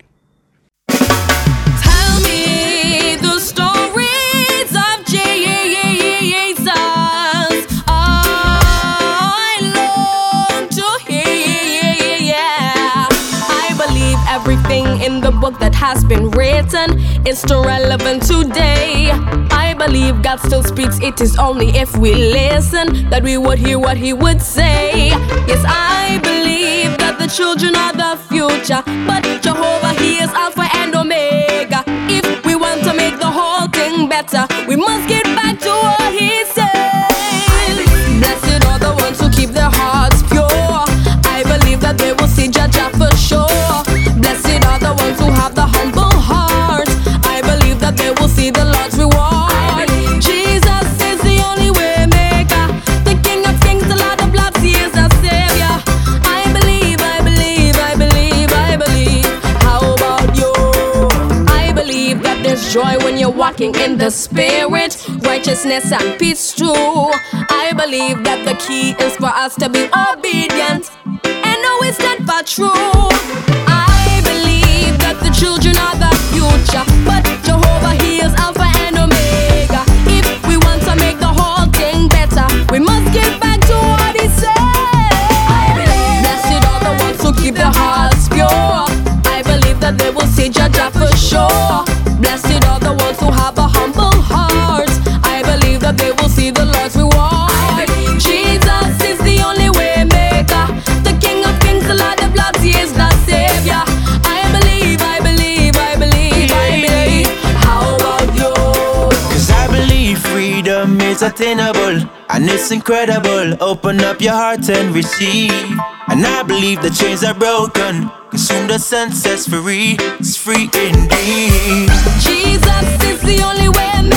Tell me the stories that has been written is still relevant today. I believe God still speaks. It is only if we listen that we would hear what He would say. Yes, I believe that the children are the future, but Jehovah He is Alpha and Omega. If we want to make the whole thing better, we must get back to what He said. Blessed are the ones who keep their hearts pure. I believe that they will see Jaja for sure. The ones who have the humble heart. I believe that they will see the Lord's reward. Jesus is the only way maker, the King of Kings, the Lord of Lords. He is the Savior. I believe, I believe, I believe, I believe. How about you? I believe that there's joy when you're walking in the Spirit, righteousness and peace too. I believe that the key is for us to be obedient and always stand for truth. Children are the future, but Jehovah He is Alpha and Omega. If we want to make the whole thing better, we must get back to what He said. Blessed are the ones who keep their hearts pure. I believe that they will see Jaja for sure. Freedom attainable and it's incredible. Open up your heart and receive. And I believe the chains are broken. Cause whom the sun sets free It's free indeed. Jesus is the only way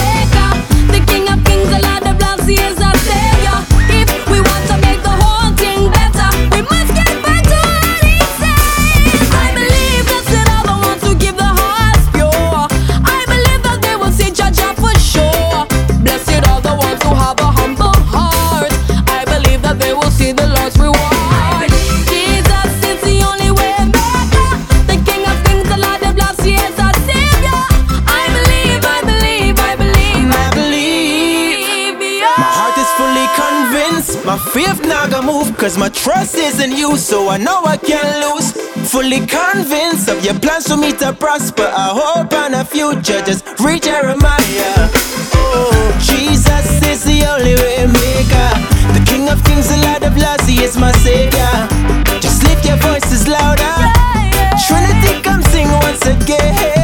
Cause my trust is in you. So I know I can't lose. Fully convinced of your plans for me to prosper. I hope on a future. Just read Jeremiah. Oh, Jesus is the only way maker. The King of Kings, the Lord of Lords, He is my Savior. Just lift your voices louder. Trinity, come sing once again.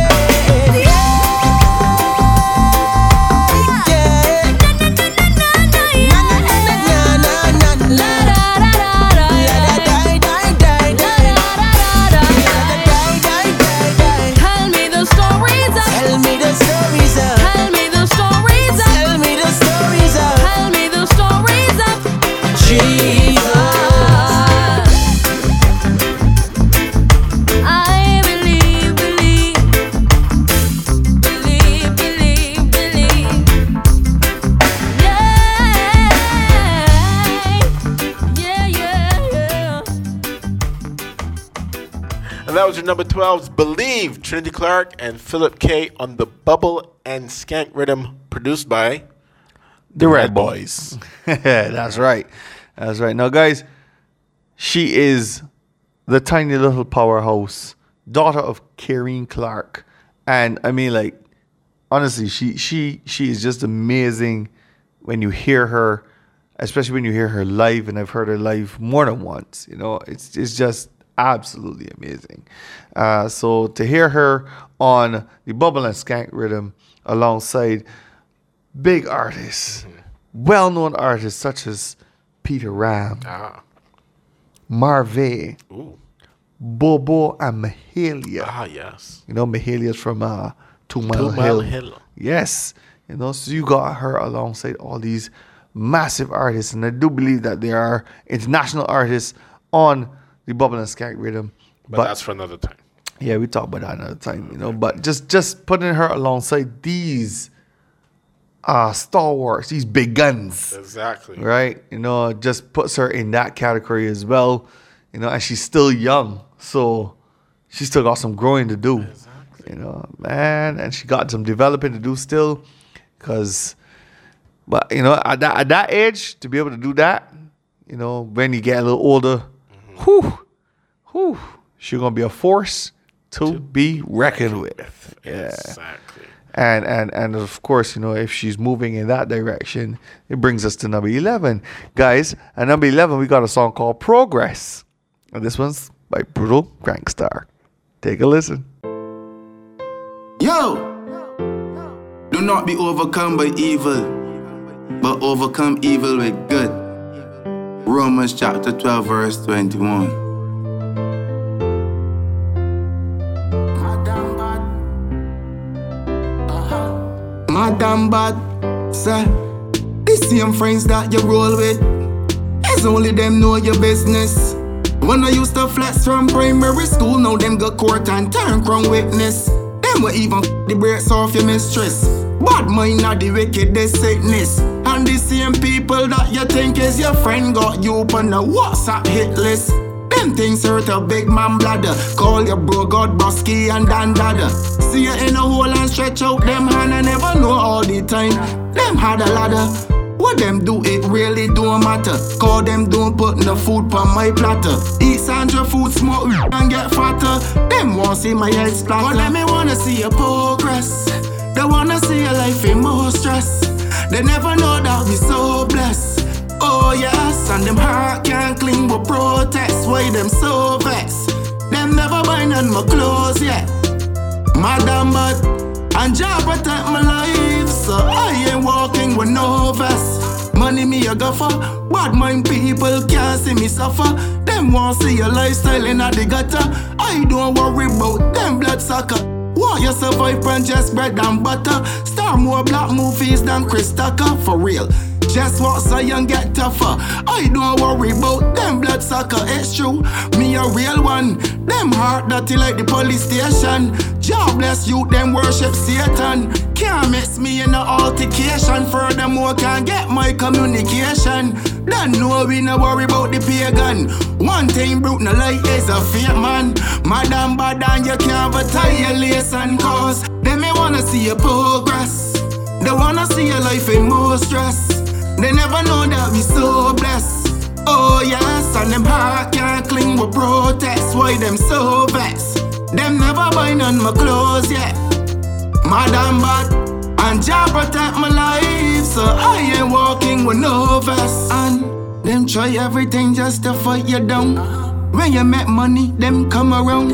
Number 12's Believe, Trinity Clark and Philip K on the Bubble and Skank Rhythm, produced by The Red Boys. That's right. That's right. Now, guys, she is the tiny little powerhouse, daughter of Kareen Clark. And I mean, like, honestly, she she she is just amazing when you hear her, especially when you hear her live. And I've heard her live more than once. You know, it's it's just absolutely amazing. Uh, so to hear her on the Bubble and Skank rhythm alongside big artists, well-known artists such as Peter Ram, Ah. Marvey, Ooh. Bobo, and Mahalia. Ah, yes. You know, Mahalia's from uh, Two Mile, Two Mile Hill. Hill. Yes. You know, so you got her alongside all these massive artists. And I do believe that there are international artists on the Bubble and Skank rhythm. But, that's for another time. Yeah, we talk about that another time, you know. But just just putting her alongside these uh stalwarts, these big guns, Exactly. right? You know, just puts her in that category as well. You know, and she's still young, so she's still got some growing to do. You know, man, and she got some developing to do still, because, but you know, at that at that age to be able to do that, you know, when you get a little older, whew, whew, she's gonna be a force to, be reckoned with. Yeah. Exactly. And and and of course, you know, if she's moving in that direction, it brings us to number eleven, guys. At number eleven, we got a song called "Progress," and this one's by Brutal Crankstar. Take a listen. Yo! Do not be overcome by evil, but overcome evil with good. Romans chapter 12, verse 21. Uh-huh. Madam bad, sir. The same friends that you roll with, it's only them know your business. When I used to flex from primary school, now them go court and turn crown witness. Them will even f- the brakes off your mistress. Bad mind are the wickedest sickness. The same people that you think is your friend got you on the WhatsApp hit list. Them things hurt a big man bladder. Call your bro God Bosky and Dan Dada. See you in a hole and stretch out them hand and never know all the time. Them had a ladder. What them do, it really don't matter. Call them don't put no food on my platter. Eat Sandra food, smoke and get fatter. Them want see my head splatter. But them me wanna see your progress. They wanna see your life in more stress. They never know that we so blessed. Oh yes, and them heart can't cling but protest. Why them so vexed? Them never buy none my clothes yet. Madam, but and job protect my life, so I ain't walking with no vest. Money me a gaffer, bad mind people can't see me suffer. Them want see your lifestyle in the gutter. I don't worry about them blood sucker. Want you survive from just bread and butter? Star more black movies than Chris Tucker, for real. Just walk so young get tougher. I don't worry about them blood sucker, it's true. Me a real one. Them heart dirty like the police station. God bless you, them worship Satan. Can't mix me in a altercation. Furthermore, can't get my communication. Don't know we no worry about the pagan. One thing brute no like is a fake man. Madam bad and you can't retaliation cause them me wanna see your progress. They wanna see your life in more stress. They never know that we so blessed. Oh yes, and them heart can't cling with protest. Why them so vexed? Them never buy none my clothes yet. Madam bad and Jah protect my life, so I ain't walking with no vest. And them try everything just to fight you down. When you make money, them come around.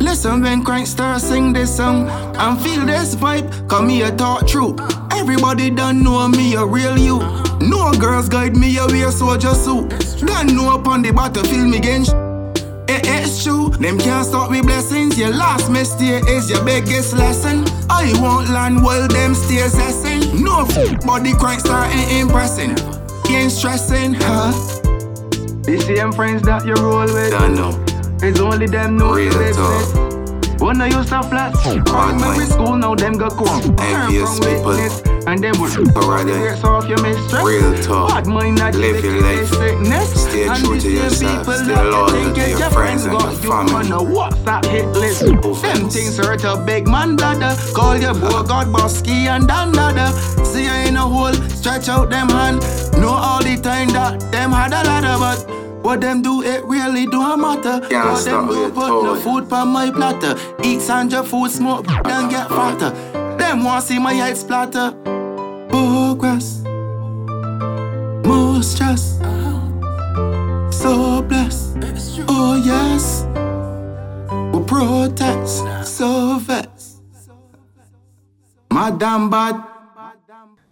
Listen when Crankstar sing this song and feel this vibe. Come here, talk true. Everybody done know me a real you. No girls guide me a wear soldier suit. Done know upon the battlefield me against. Eh, eh, it is true, them can't stop with blessings. Your last mistake is your biggest lesson. I won't land while them stairs essing. No f- body crank start ain't impressing. Ain't stressing, huh? The same friends that you roll with. I know. It's only them know Real business. When I used to flat, primary school, now them got come. Envious people. And them would Alright then. Breaks off your mistress. Real talk. Bad mind that Live your life. sickness. Stay And true the to yourself. people Stay loyal to your friends and your you family. On a WhatsApp hit list. Them things hurt a big man dada. Call your boy God Bosky and Dan dada. See you in a hole, stretch out them hand. Know all the time that them had a ladder, but What them do, it really don't matter. Can't Cause them with put it, no food on my platter. Eat Sandra food, smoke, then get fatter. Them want see my head splatter. Progress. More stress. So blessed. Oh yes. We protest. So vexed. Madam bad.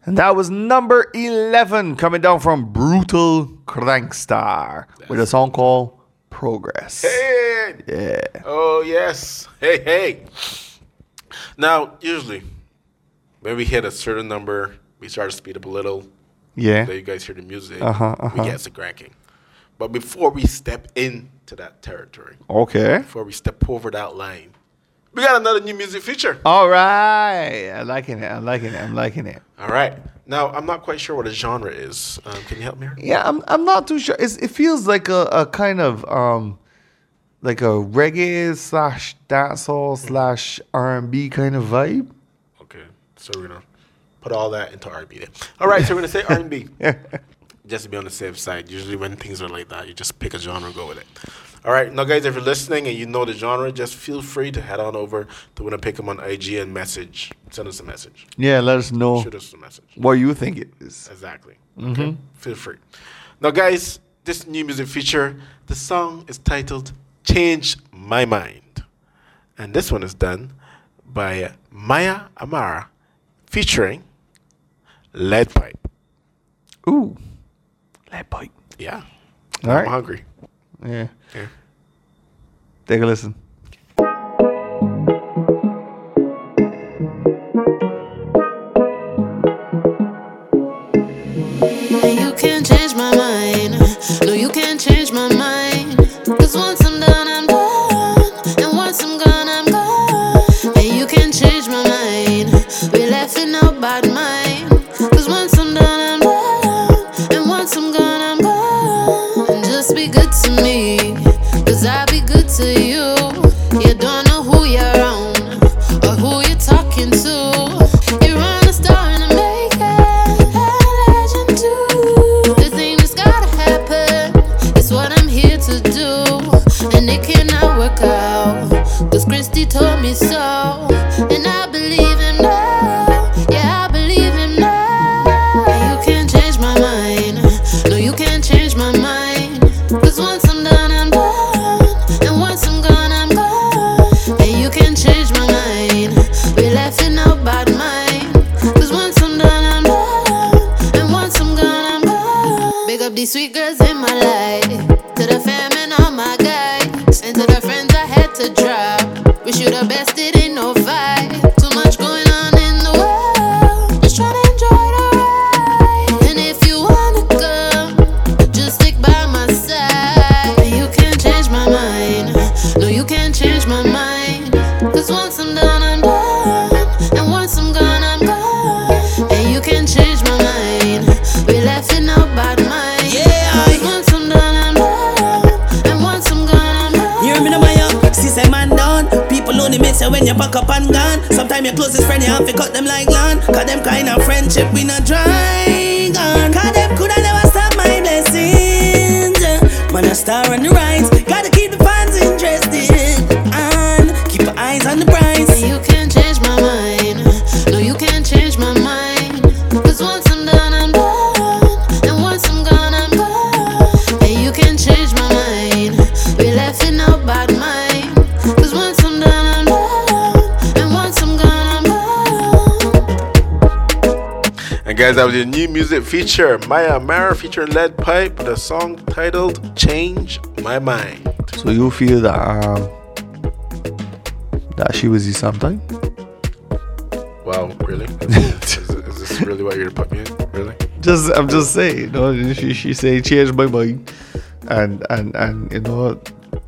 And that was number 11 coming down from Brutal Crankstar with a song called Progress. Hey. Yeah. Oh yes. Hey hey. Now usually when we hit a certain number, we start to speed up a little. Yeah. Then you guys hear the music. Uh-huh, uh-huh. We get some cranking. But before we step into that territory, Okay. before we step over that line, we got another new music feature. All right. I'm liking it. I'm liking it. I'm liking it. All right. Now I'm not quite sure what the genre is. Um, can you help me? Here? Yeah, I'm I'm not too sure. It's, it feels like a, a kind of um like a reggae slash dancehall slash R and B kind of vibe. Okay. So we're gonna put all that into R&B. Then. All right. So we're gonna say R&B. just to be on the safe side. Usually when things are like that, you just pick a genre and go with it. All right, now guys, if you're listening and you know the genre, just feel free to head on over to Wunna Pick 'em on IG and message. Send us a message. Yeah, let us know Shoot us a message. what you think it is. Exactly. Mhm. Okay. Feel free. Now, guys, this new music feature, the song is titled "Change My Mind," and this one is done by Maya Amara, featuring Lead Pipe. Ooh, Lead Pipe. Yeah. All I'm right. hungry. Yeah. Yeah. Take a listen. You can't feature, Maya Amara featuring Lead Pipe, with a song titled "Change My Mind." So you feel that um that she was you sometime? Wow, really? is, is, is this really what you're gonna put me in? Really? Just I'm just saying, you know, she she say change my mind, and and and you know,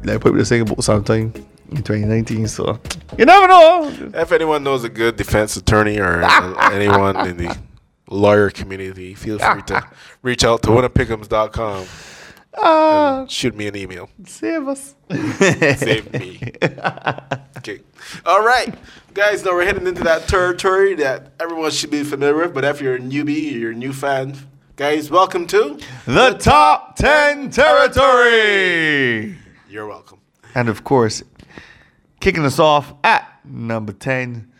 like people saying about sometime in 2019. So you never know. If anyone knows a good defense attorney or anyone in the lawyer community, feel free to reach out to wunnapickem.com Ah, and shoot me an email. save us. Save me. Okay. All right, guys. Now we're heading into that territory that everyone should be familiar with. But if you're a newbie, you're a new fan, Guys, welcome to The top 10 territory. You're welcome. And of course, kicking us off at number 10,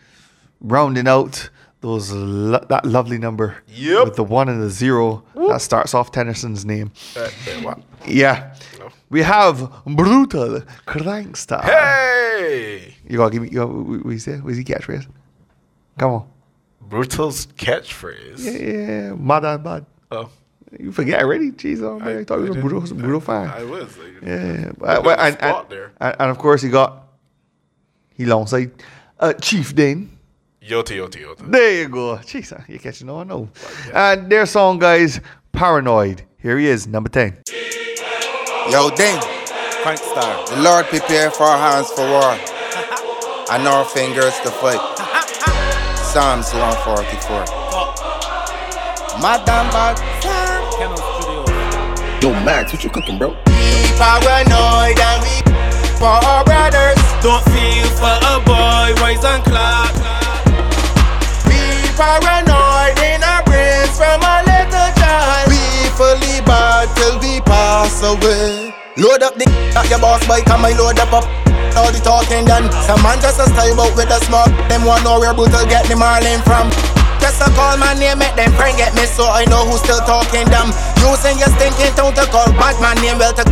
rounding out those lo- that lovely number Yep. with the one and the zero that starts off Tennyson's name. Uh? Yeah. We have Brutal Crankstar. Hey! You gotta give me, you gotta, what you say? What's he catchphrase? Come on. Brutal's catchphrase. Yeah, yeah, yeah. Mad. Oh. You forget already? Jeez, oh, man. I, thought you didn't- brutal, brutal fan. I was. Like, Yeah, yeah. Put But, and, spot and, there. and, and of course, he got he alongside uh, Chief Dane. Yota, yota, yota. There you go. Jeez, you're catching on. No. And their song, guys, Paranoid. Here he is, number 10. Yo, Ding. Frank Star. The Lord prepare for our hands for war. and our fingers to fight. Psalms 144. Madam Bad. Yo, Max, what you cooking, bro? We paranoid and we for our brothers. Don't feel for a boy, rise and clap. Paranoid in our brains from a little child. We fully bad till we pass away. Load up the at your boss bike and my load up up. All the talking done. Some man just a style out with a smoke. Them want know where brutal get the marlin from. Just a call my name, make them friend get me so I know who's still talking them. Using your stinking tongue to call back my name, well to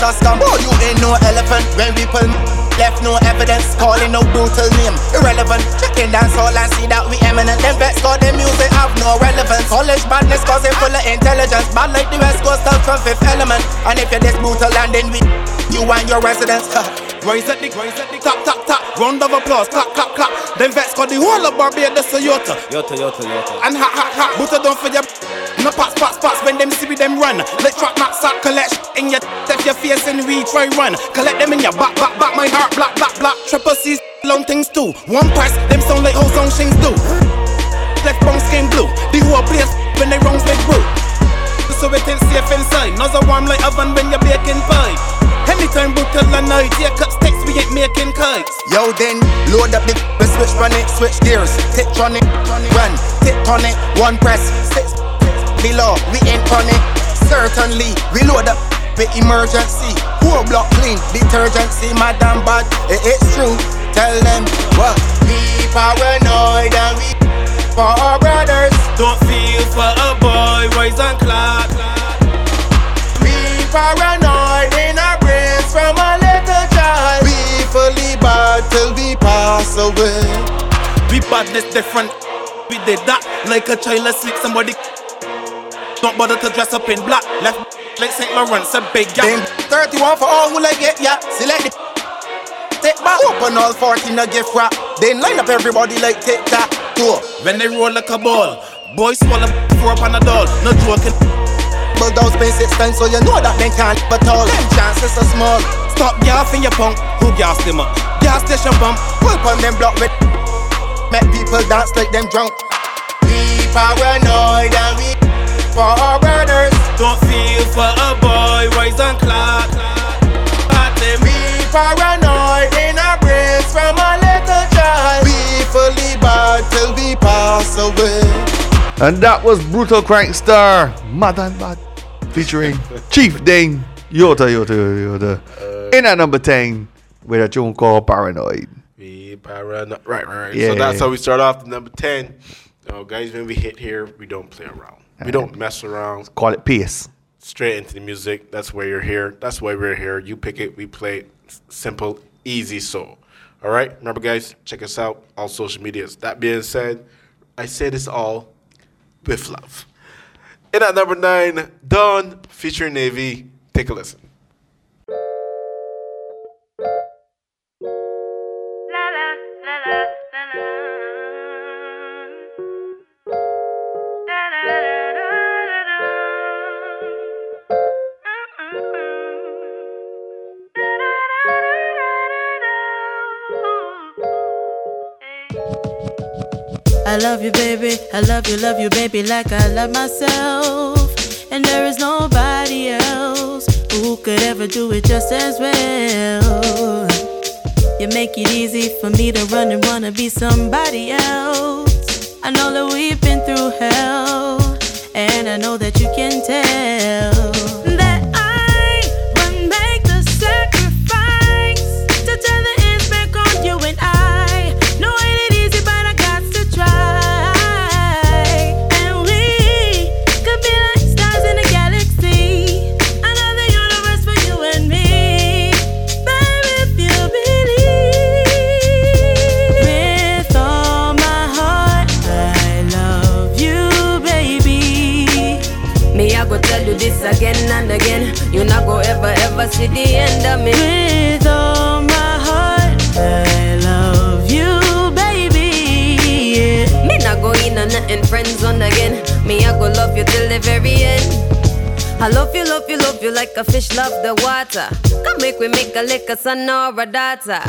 us come. Oh, you ain't no elephant when we pull. Left no evidence, calling no brutal name. Irrelevant. Checking dance all and see that we eminent. Them vets got their music have no relevance. College badness cause they full of intelligence. Bad like the West Coast stuff from fifth element. And if you're this brutal then we you and your residents. Rise at the, rise at the, tap, tap, tap. Round of applause, clap, clap, clap. Them vets got the whole of Barbados a yota. Yota, yota, yota. And ha, ha, ha. Butter don't forget. No spots, spots, spots when them see me them run. Let track max out, collect in your step your face and we try run. Collect them in your back, back, back. My heart black, black, black. Triple C's long things too. One press, them sound like whole song shings do. Left bone skin blue. The whole place when they wrongs make brew. So it ain't safe inside. Nozzle warm like oven when you're baking pie. Anytime brutal and night, take up sticks, we ain't making kites. Yo, then load up the we switch run it, switch gears, tick on it, run, tick on it, one press, six below, we ain't on it. Certainly, we load up with emergency, whole block clean, detergency, madam bad, it, it's true. Tell them what we paranoid and we for our brothers. Don't feel for a boy, rise and clap. We paranoid in our brains from a little child. We fully bad till we pass away. We badness different. We did that like a child asleep. Somebody don't bother to dress up in black. Left like St. Lawrence, a big Then gap. 31 for all who like it, yeah. Select it. take back. Open all 14 a gift wrap. Then line up everybody like tic tac toe. When they roll like a ball, boys swallow for up on a doll. No joking. Bulldogs pay six times, so you know that they can't but all. Them chances are small. Stop gassing your punk. Who gassed him up? Gas station bump. Pull on them block with make people dance like them drunk. We paranoid and we for our brothers. Don't feel for a boy, rise and clap. At them. We paranoid in our brains from a little child. We fully bad till we pass away. And that was Brutal Crankstar, Mad and Bad, featuring Chief Dane, Yota Yota Yota. Uh, In at number 10, with a tune called Paranoid. We paranoid. Right, right, right. Yeah. So that's how we start off the number 10. So, guys, when we hit here, we don't play around. We don't mess around. Call it peace. Straight into the music. That's why you're here. That's why we're here. You pick it, we play it. Simple, easy soul. All right? Remember, guys, check us out on social medias. That being said, I say this all with love. In at number nine, Dawn featuring Navy. Take a listen. I love you, baby. I love you, love you, baby, like I love myself. And there is nobody else who could ever do it just as well. You make it easy for me to run and wanna be somebody else. I know that we've been through hell, and I know that you can tell again and. You not go ever, ever see the end of me. With all my heart, I love you, baby. Yeah. Me not go in on nothing friends on again. Me, I go love you till the very end. I love you, love you, love you like a fish love the water. Come make we make a lick a son or a daughter.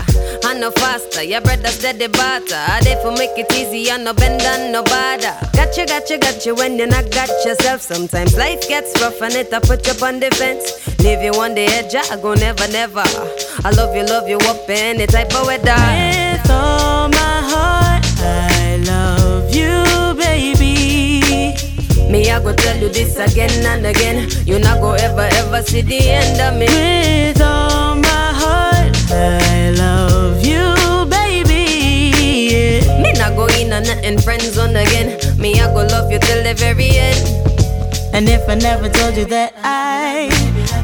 I know faster, your brother steady butter. I therefore make it easy, I no bend and no bother. Gotcha, gotcha, got you, got you when you not got yourself. Sometimes life gets rough and it I put you on the fence. Leave you on the edge, I go never, never. I love you, love you up any type of weather. With all my heart, I love you, baby. Me, I go tell you this again and again. You not go ever, ever see the end of me. With all my heart, I love go nothing friends on again. Me, I go love you till the very end. And if I never told you that I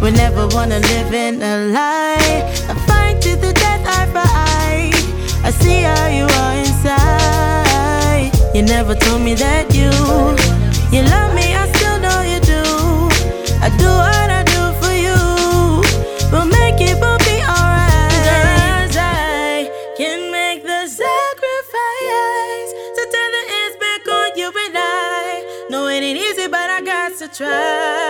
would never wanna live in a lie, I fight to the death, eye for eye. I see how you are inside. You never told me that you, you love me, I try.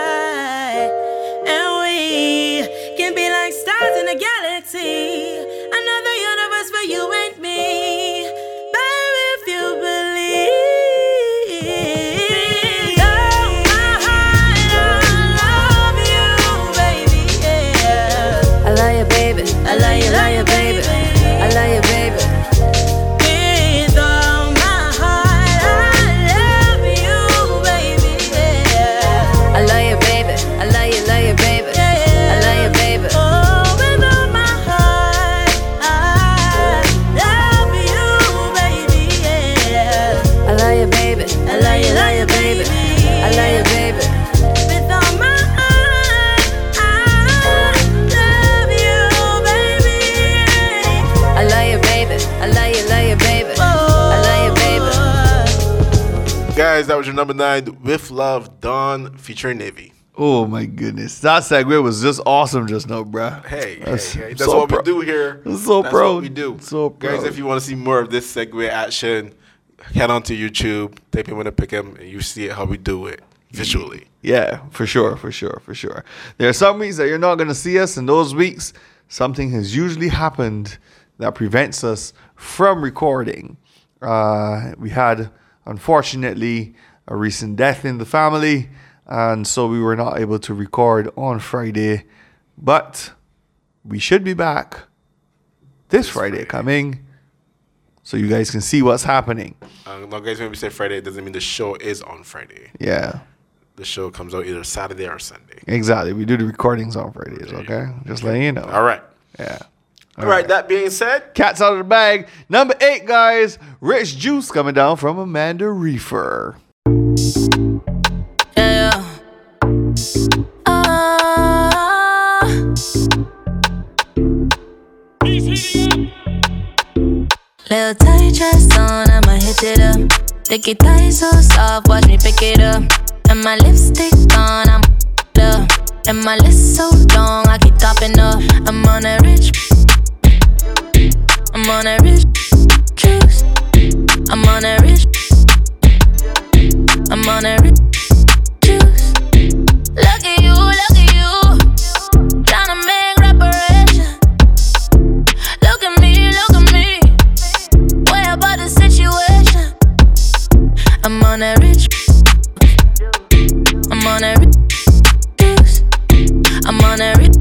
Guys, that was your number nine with Love Dawn featuring Navy. Oh my goodness, that segue was just awesome just now, bruh. Hey, That's hey, hey, that's so what pro- we do here. That's so that's proud. what we do. So Guys, if you want to see more of this segue action, head on to YouTube, type in Wunna Pick 'em, and you see it how we do it visually. Yeah, for sure, for sure, for sure. There are some weeks that you're not going to see us, and those weeks, something has usually happened that prevents us from recording. Uh, we had, unfortunately, a recent death in the family, and so we were not able to record on Friday, but we should be back this Friday coming so you guys can see what's happening. Um, now, guys, when we say Friday, it doesn't mean the show is on Friday. Yeah. The show comes out either Saturday or Sunday. Exactly. We do the recordings on Fridays, okay? Just letting you know. All right. Yeah. All right. That being said, Cats out of the bag. Number eight, guys. Rich Juice coming down from Amanda Reifer. Yeah. Ah. Little tight dress on, I'ma hit it up. Sticky thighs so soft, watch me pick it up. And my lipstick on, I'm up. And my list so long, I keep topping up. I'm on a rich. I'm on a rich juice. I'm on a rich. I'm on a rich juice. Look at you, look at you. Tryna make reparation. Look at me, look at me. Way about the situation. I'm on a rich. I'm on a rich juice. I'm on a rich.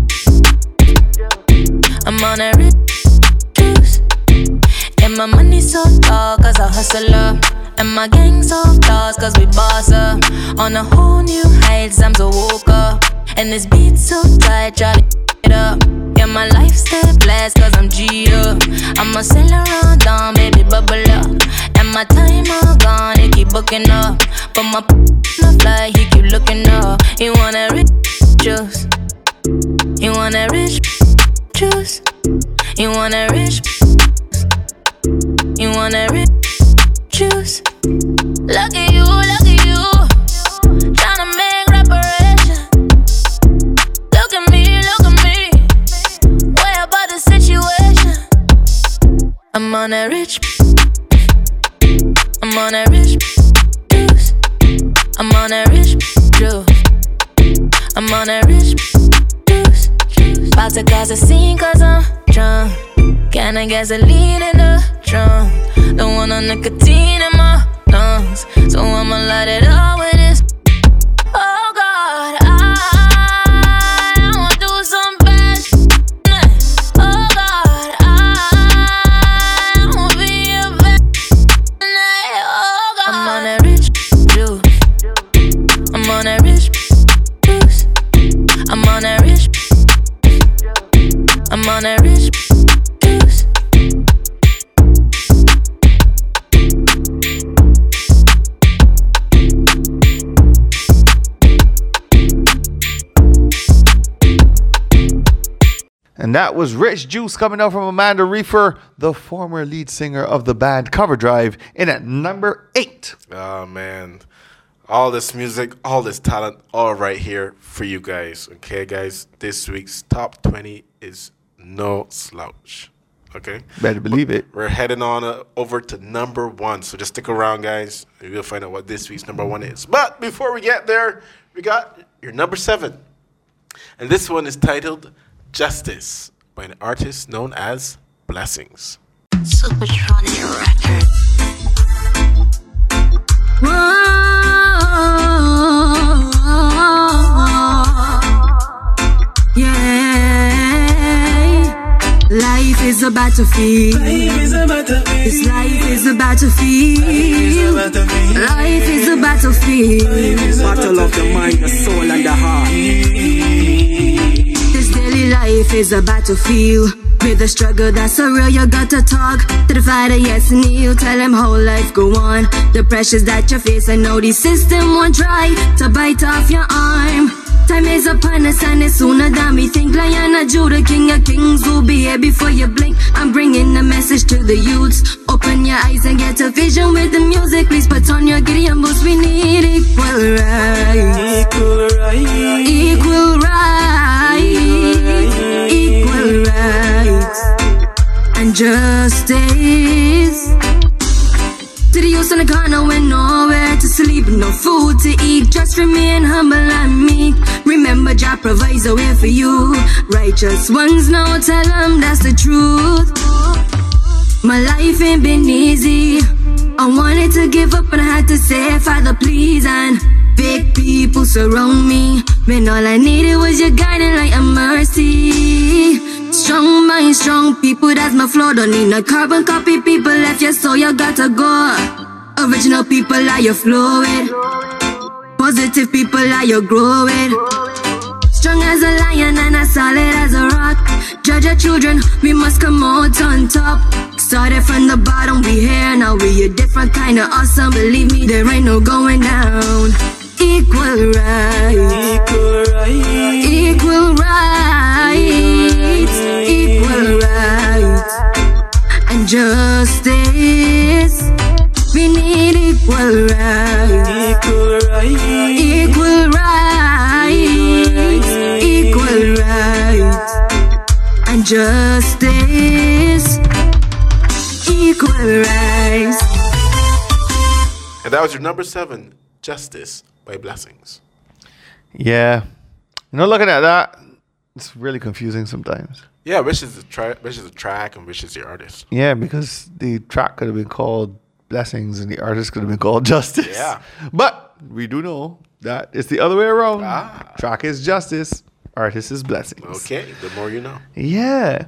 I'm on a rich In my money so tall, cause I hustle up. And my gang so flaws, cause we boss up. On a whole new heights, I'm so woke up. And this beat so tight, Charlie, it up. Yeah, my life stay blessed, cause I'm G up. I'ma sail around down, baby, bubble up. And my time all gone, it keep booking up. But my no fly, he keep looking up. He wanna rich juice. You want a rich juice. You want a rich. You want a rich juice. Look at you, look at you. Tryna make reparation. Look at me, look at me. Way about the situation. I'm on a rich. I'm on a rich juice. I'm on a rich juice. I'm on a rich. About to cause a scene cause I'm drunk. Can of gasoline in the trunk. Don't want no nicotine in my lungs. So I'ma light it up with this. I'm on a rich juice. And that was Rich Juice coming out from Amanda Reifer, the former lead singer of the band Cover Drive, in at number eight. Oh man, all this music, all this talent, all right here for you guys. Okay, guys, this week's top twenty is no slouch. Okay, Better believe it. we're heading on uh, over to number one. So just stick around, guys. and We'll find out what this week's number one is. But before we get there, we got your number seven, and this one is titled "Justice" by an artist known as Blessings. Supertronic record. Yeah, life is a battlefield. This life is a battlefield. Life is a battlefield. Battle of the mind, the soul, and the heart. This daily life is a battlefield. With a struggle that's so real, you gotta talk to the fighter, yes, and you tell him how life go on. The pressures that you face, I know the system won't try to bite off your arm. Time is upon us and it's sooner than we think. Lion of Judah, King of Kings will be here before you blink. I'm bringing a message to the youths. Open your eyes and get a vision with the music. Please put on your Gideon boots. We need equal rights. Equal rights. Equal rights. Equal rights. And justice. To the youth on the corner with nowhere to sleep, no food to eat. Just remain humble and meek. Remember, Jah provides a way for you. Righteous ones now tell them that's the truth. My life ain't been easy. I wanted to give up and I had to say, Father, please. And big people surround me. When all I needed was your guiding light and mercy. Strong mind, strong people, that's my flow. Don't need no carbon copy. People left you, so you gotta go. Original people are you flowing. Positive people are you growing. Strong as a lion and as solid as a rock. Judge our children, we must come out on top. Started from the bottom, we here now. We a different kind of awesome. Believe me, there ain't no going down. Equal rights. Equal rights. Equal rights. Equal rights. And justice. We need equal rights. Equal rights. Equal rights. Equal rights. And justice. Equal rights. And that was your number seven, Justice by Blessings. Yeah. You know, looking at that, it's really confusing sometimes. Yeah, which is the tra- which is the track and which is the artist. Yeah, because the track could have been called Blessings and the artist could have been called Justice. Yeah. But we do know that it's the other way around. Ah. Track is Justice, artist is Blessings. Okay, the more you know. Yeah.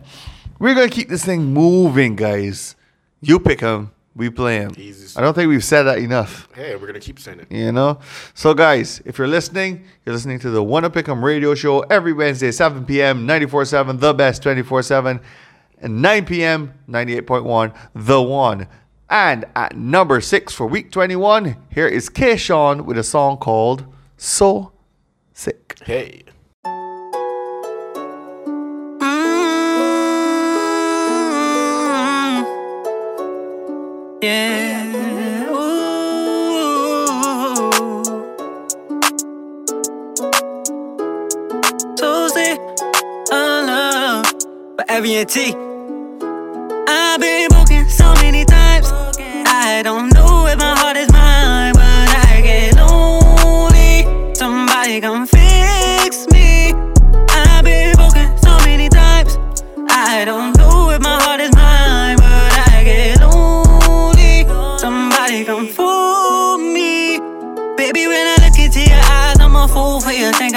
We're to keep this thing moving, guys. You pick him. We play him. I don't think we've said that enough. Hey, we're gonna keep saying it. You know? So, guys, if you're listening, you're listening to the Wunna Pick'em radio show every Wednesday, 7 p.m., 94.7, the best 24-7, and 9 p.m., 98.1, the one. And at number six for week 21, here is Keyshawn with a song called So Sick. Hey. Yeah. Ooh. Tuesday, I love for T. I've been broken so many times. I don't know if my heart is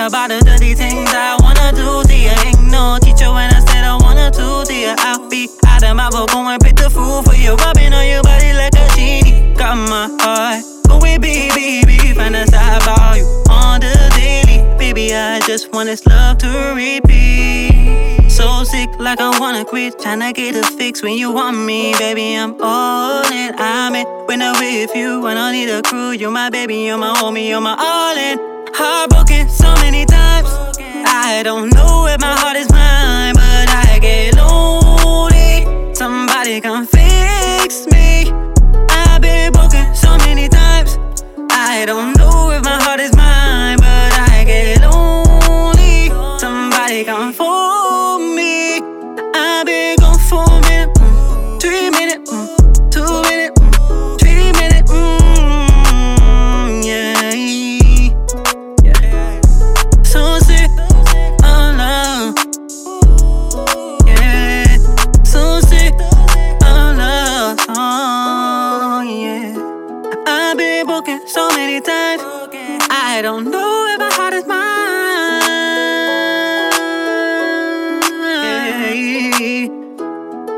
about the dirty things I wanna do to. Ain't no teacher when I said I wanna do to. I'll be out of my book, go and pick the food for you. Rubbing on your body like a genie. Got my heart going, baby, baby. Fantasize about you on the daily. Baby, I just want this love to repeat. So sick, like I wanna quit. Tryna get a fix when you want me, baby. I'm all in. I'm in when I'm with you. I don't need a crew. You're my baby, you're my homie, you're my all in. Heartbroken so many times. I don't know if my heart is mine, but I get lonely. Somebody come fix me. I've been broken so many times. I don't know if my heart is mine, but I get lonely. Somebody come for I don't know if my heart is mine.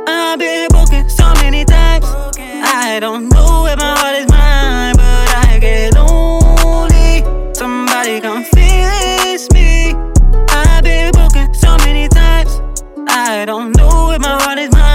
I've been broken so many times. I don't know if my heart is mine, but I get lonely. Somebody come fix me. I've been broken so many times. I don't know if my heart is mine,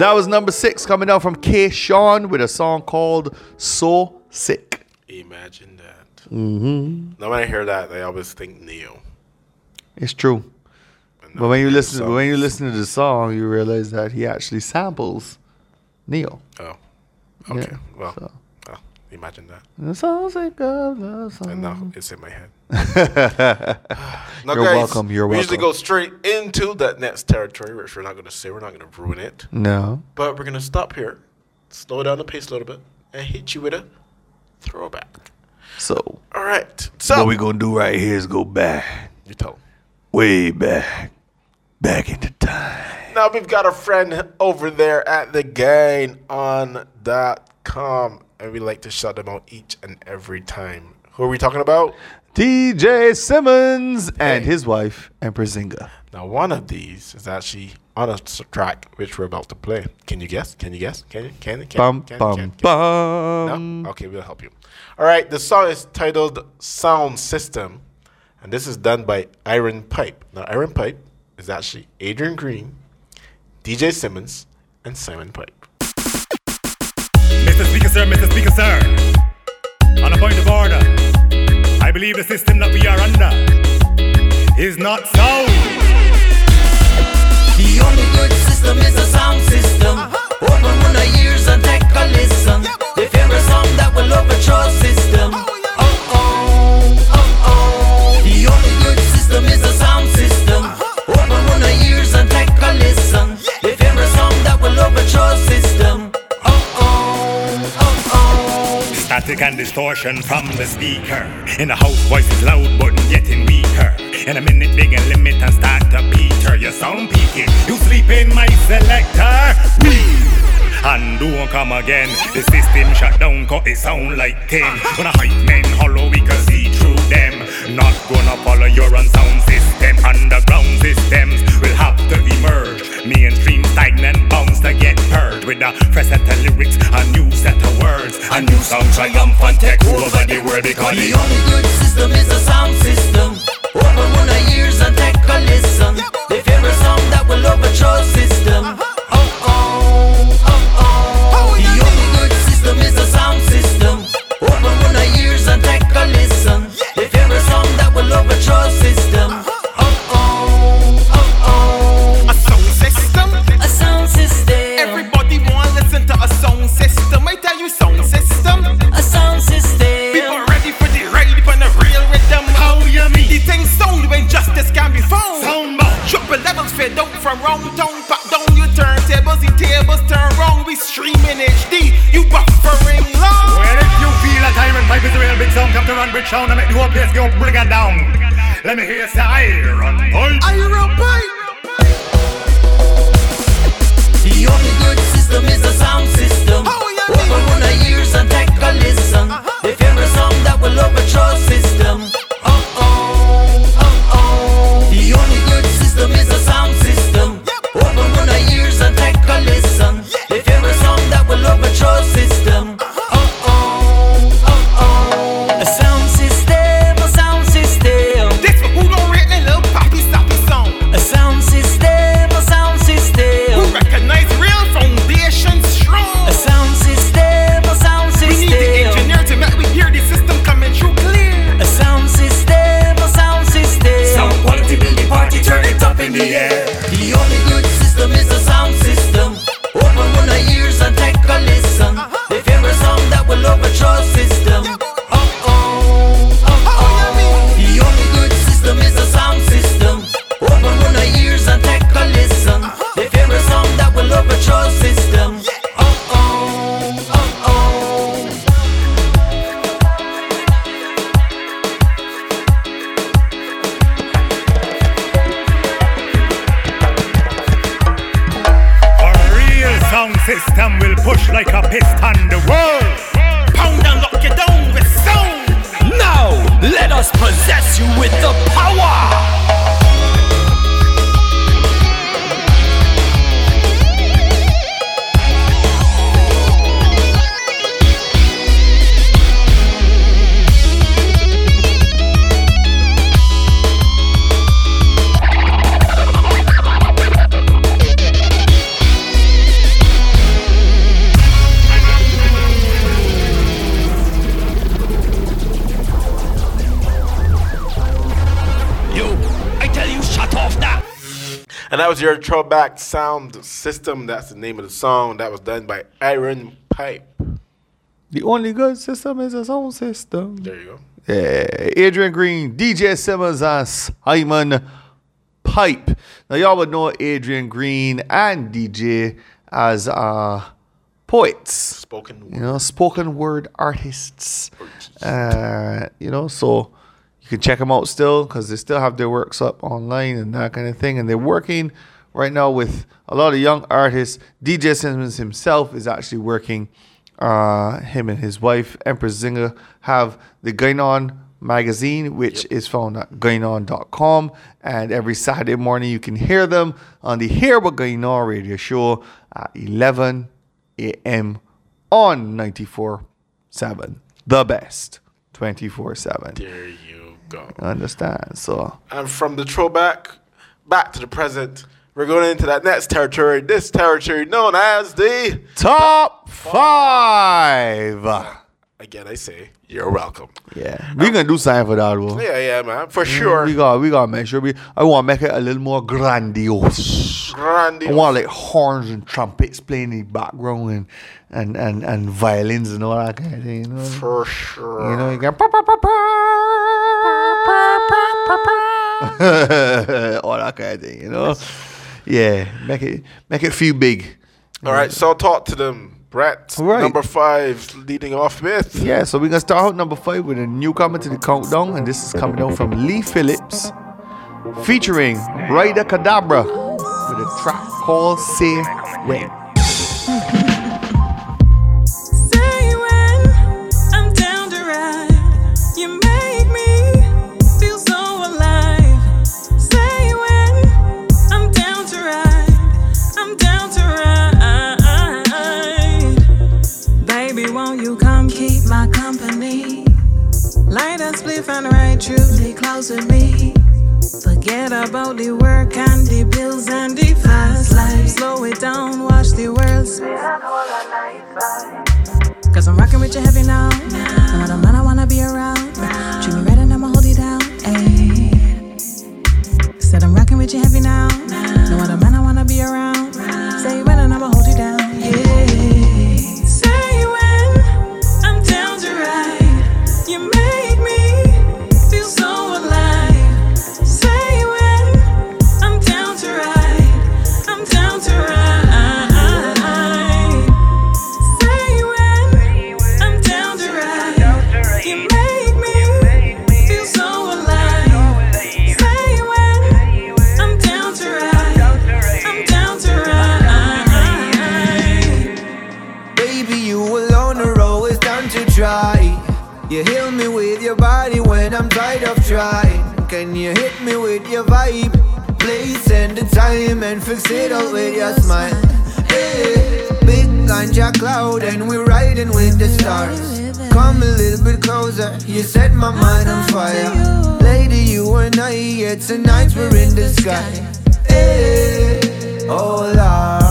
And that was number six coming down from Keyshawn with a song called So Sick. Imagine that. Mm-hmm. Now when I hear that, I always think Ne-Yo. It's true. But when you listen, but when you listen to the song, you realize that he actually samples Ne-Yo. Oh, okay. Yeah, well, so. Imagine that. The song sick of love song. And now it's in my head. You're welcome, you're we usually welcome. go straight into that next territory, which we're not going to say. We're not going to ruin it. No. But we're going to stop here, slow down the pace a little bit, and hit you with a throwback. So, All right. So what we're gonna do right here is go back, you tell 'em. way back, back into time. Now we've got a friend over there at the gain.on.com, and we like to shout them out each and every time. Who are we talking about? DJ Simmons and his wife Empress Zinga. Now, one of these is actually on a track which we're about to play. Can you guess? Can you guess? Can you? Can you? Can Bum you? Can bum Can bum. No? Okay, we'll help you. All right, the song is titled Sound System, and this is done by Iron Pipe. Now, Iron Pipe is actually Adrian Green, DJ Simmons, and Simon Pipe. Mr. Speaker, sir, Mr. Speaker, sir. On a point of order, I believe the system that we are under is not sound. The only good system is a sound system. Open one of ears and take a listen. If you're a song that will overthrow system. Oh, oh oh, oh oh. The only good system is a sound system. Open one of ears and take a listen. If you're a song that will overthrow system. Static and distortion from the speaker. In the house, voice is loud but getting weaker. In a minute, they can limit and start to peter. Your sound peaking, you sleep in my selector. We and don't come again. The system shut down, cause it sound like tin. When a hype men hollow, we can see through them. Not gonna follow your own sound system. Underground systems will have to emerge. Mainstream with a fresh set of lyrics, a new set of words, a new sound triumphant take over the world because The only good system is a sound system. Open one of ears and take a listen. The favorite song that will overthrow system. Triple levels fade out from round town. Back down your turntables, the tables turn wrong. We streaming HD. You buffering long. Well, if you feel a tyrant pipe is a real big sound, come to run bridge sound and make the whole place go bring it down. Let me hear you say iron pipe. Iron pipe. The only good system is a sound system. Oh, Open one of ears and take a listen. The favorite song that will overthrow system. Throwback sound system. That's the name of the song. That was done by Iron Pipe. The only good system is a sound system. There you go. Yeah, Adrian Green, DJ Simmons, and Simon Pipe. Now, y'all would know Adrian Green and DJ as uh, poets. Spoken You know, spoken word artists. Uh, you know, so you can check them out still because they still have their works up online and that kind of thing. And they're working right now with a lot of young artists. DJ Simmons himself is actually working. Uh, him and his wife, Empress Zinger, have the Gainon magazine, which is found at gainon.com. And every Saturday morning, you can hear them on the Hear What Gainon radio show at 11 a.m. on 94.7. The best 24 7. There you go. Understand? So, And from the throwback back to the present, we're going into that next territory. This territory known as the top five. Again, I say you're welcome. Yeah, we're gonna do something for that, bro. Yeah, yeah, man, for mm, sure. We got, we got to make sure we. I want to make it a little more grandiose. Grandiose. I want like horns and trumpets playing in the background and and and, and violins and all that kind of thing. You know? For sure. You know, you can all that kind of thing. You know. Yeah, make it make it feel big. All right, so talk to them. Brett, Right. number five, leading off with. Yeah, so we're gonna start out number five with a newcomer to the countdown, and this is coming out from Lee Phillips, featuring Ryder Cadabra with a track called Say When. Light a spliff and ride truly close with me. Forget about the work and the bills and the fast life. Slow it down, watch the world spin. Cause I'm rocking with you heavy now. No other man I wanna be around. Treat me right and I'ma hold you down. Ayy. Said I'm rocking with you heavy now. No other man I wanna be around. We're with the stars. Come a little bit closer, you set my mind on fire. Lady, you and I, yeah, tonight we're in the sky. Hey, oh Lord.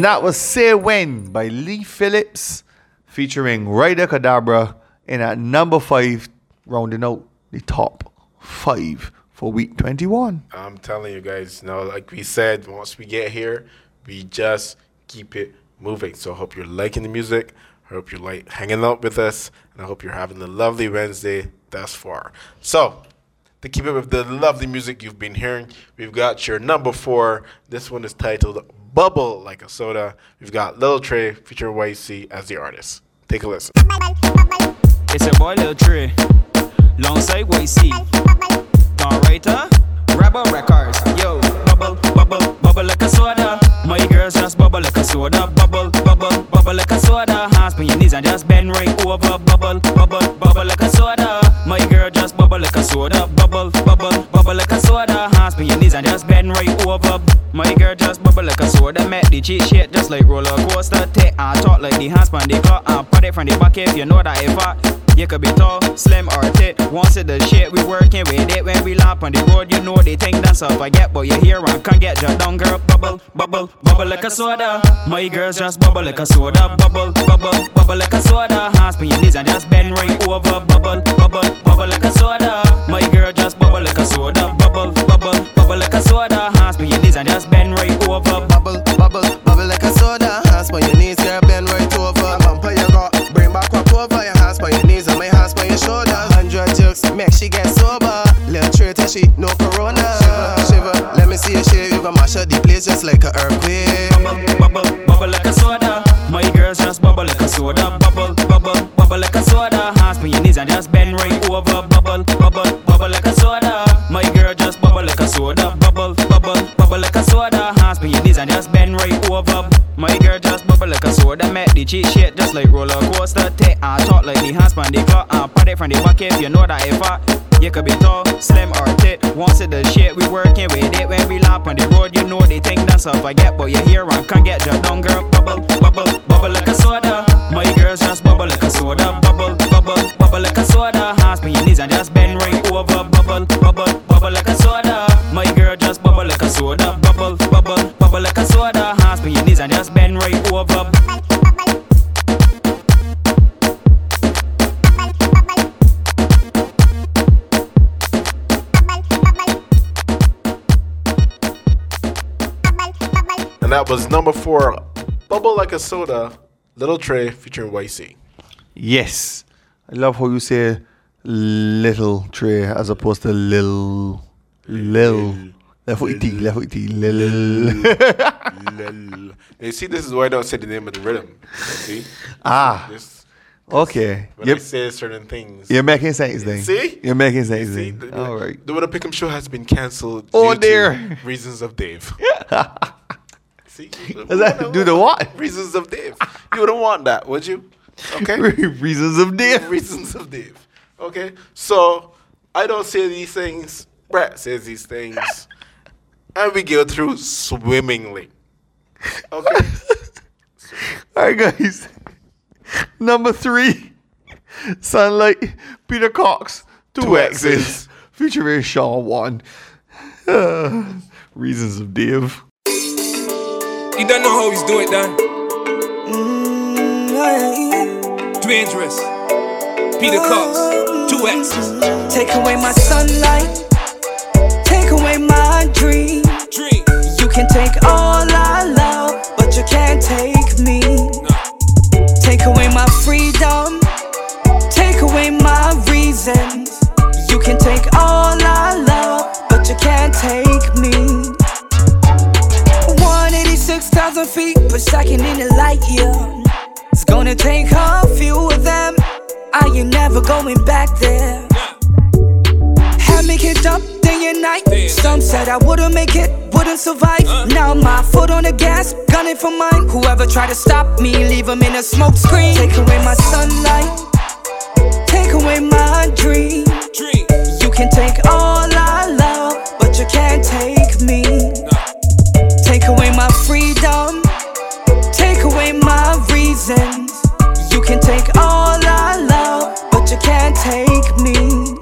And that was Say When by Lee Phillips, featuring Ryder Cadabra in at number five, rounding out the top five for week 21. I'm telling you guys, you know, like we said, once we get here, we just keep it moving. So I hope you're liking the music. I hope you're like hanging out with us, and I hope you're having a lovely Wednesday thus far. So to keep it with the lovely music you've been hearing, we've got your number four. This one is titled "Bubble Like a Soda." We've got Lil Trey featuring YC as the artist. Take a listen. It's a boy Lil Trey, alongside YC. It you know that if I. You could be tall, slim, or thick. Once it the shit, we working with it. When we lamp on the road, you know they think that's up. I get, but you hear and can't get just down, girl. Bubble, bubble, bubble like a soda. My girls just bubble like a soda. Bubble, bubble, bubble like a soda. Hands on your knees and just bend right over. Bubble, bubble, bubble like a soda. My girl just bubble like a soda. Bubble, bubble, bubble like a soda. mash up the place just like a earthquake. Bubble, bubble, bubble like a soda. My girls just bubble like a soda. Bubble, bubble, bubble like a soda. Hands me your knees and just bend right over. Bubble, bubble, bubble like a soda. My girl just bubble like a soda. Bubble, bubble, bubble like a soda. Hands me your knees and just bend right over. My girl cheat shit just like roller coaster. Take and talk like the hands on the clock uh, and pat it from the back if you know that if I. You could be tall, slim or thick. Once it the shit, we working with it. When we lamp on the road, you know the thing that's up. I get, but you hear and can't get your down, girl. Bubble, bubble, bubble like a soda. My girls just bubble like a soda. Bubble, bubble, bubble like a soda. Hands on your knees and just bend right over. Bubble, bubble, bubble like a soda. My girl just bubble like a soda. Bubble, bubble, bubble like a soda. Hands on your knees and just bend right over. And that was number four, Bubble Like a Soda, Little Trey featuring YC. Yes. I love how you say little tray as opposed to lil. Lil. Left with T, left with T, lil. Lil. You see, this is why I don't say the name of the rhythm. See? Ah. This- Okay. When Yep. I say certain things. You're making sense then. See? You're making sense See? then. The, All right. the What Pick'em show has been cancelled. Oh, due to dear. Reasons of Dave. See? That do the what? Reasons of Dave. You wouldn't want that, would you? Okay. Reasons of Dave. Reasons of Dave. Okay. So I don't say these things. Brett says these things, and we go through swimmingly. Okay. All right, guys. Number three, Sunlight, Peter Cox, two, Two X's, X's. featuring Shaw one. Uh, reasons of Dave. He don't know how he's do it, Dan. Mm, oh, dangerous. Peter Cox, two X's. Take away my sunlight, take away my dream. Dream. You can take all I love, but you can't take me. Take away my freedom, take away my reasons. You can take all in light. It's gonna take a few of them. Are you never going back there? Had me kicked up day and night. Some said I wouldn't make it, wouldn't survive. Now my foot on the gas, gunning for mine. Whoever tried to stop me, leave them in a smoke screen. Take away my sunlight, take away my dream. You can take all I love, but you can't take me. Take away my freedom, reasons. You can take all I love, but you can't take me.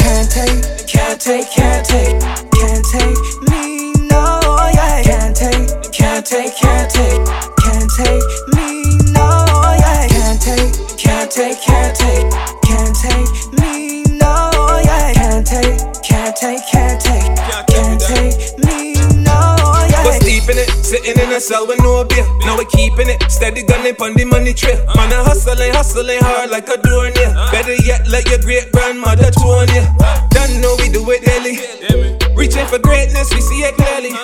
Can't take, can't take, can't take, can't take me, no, yeah. Can't take, can't take, can't take, can't take me, no, yeah. Can't take, can't take, can't take, can't take me, no, yeah. Can't take, can't take, can't take, can't take in it, sitting in a cell with no bill. Now we keeping it, steady gunning on the money trail. Man, I hustling, hustling hard like a doornail. Better yet, let your great grandmother tune ya. Don't know we do it daily. Reaching for greatness, we see it clearly.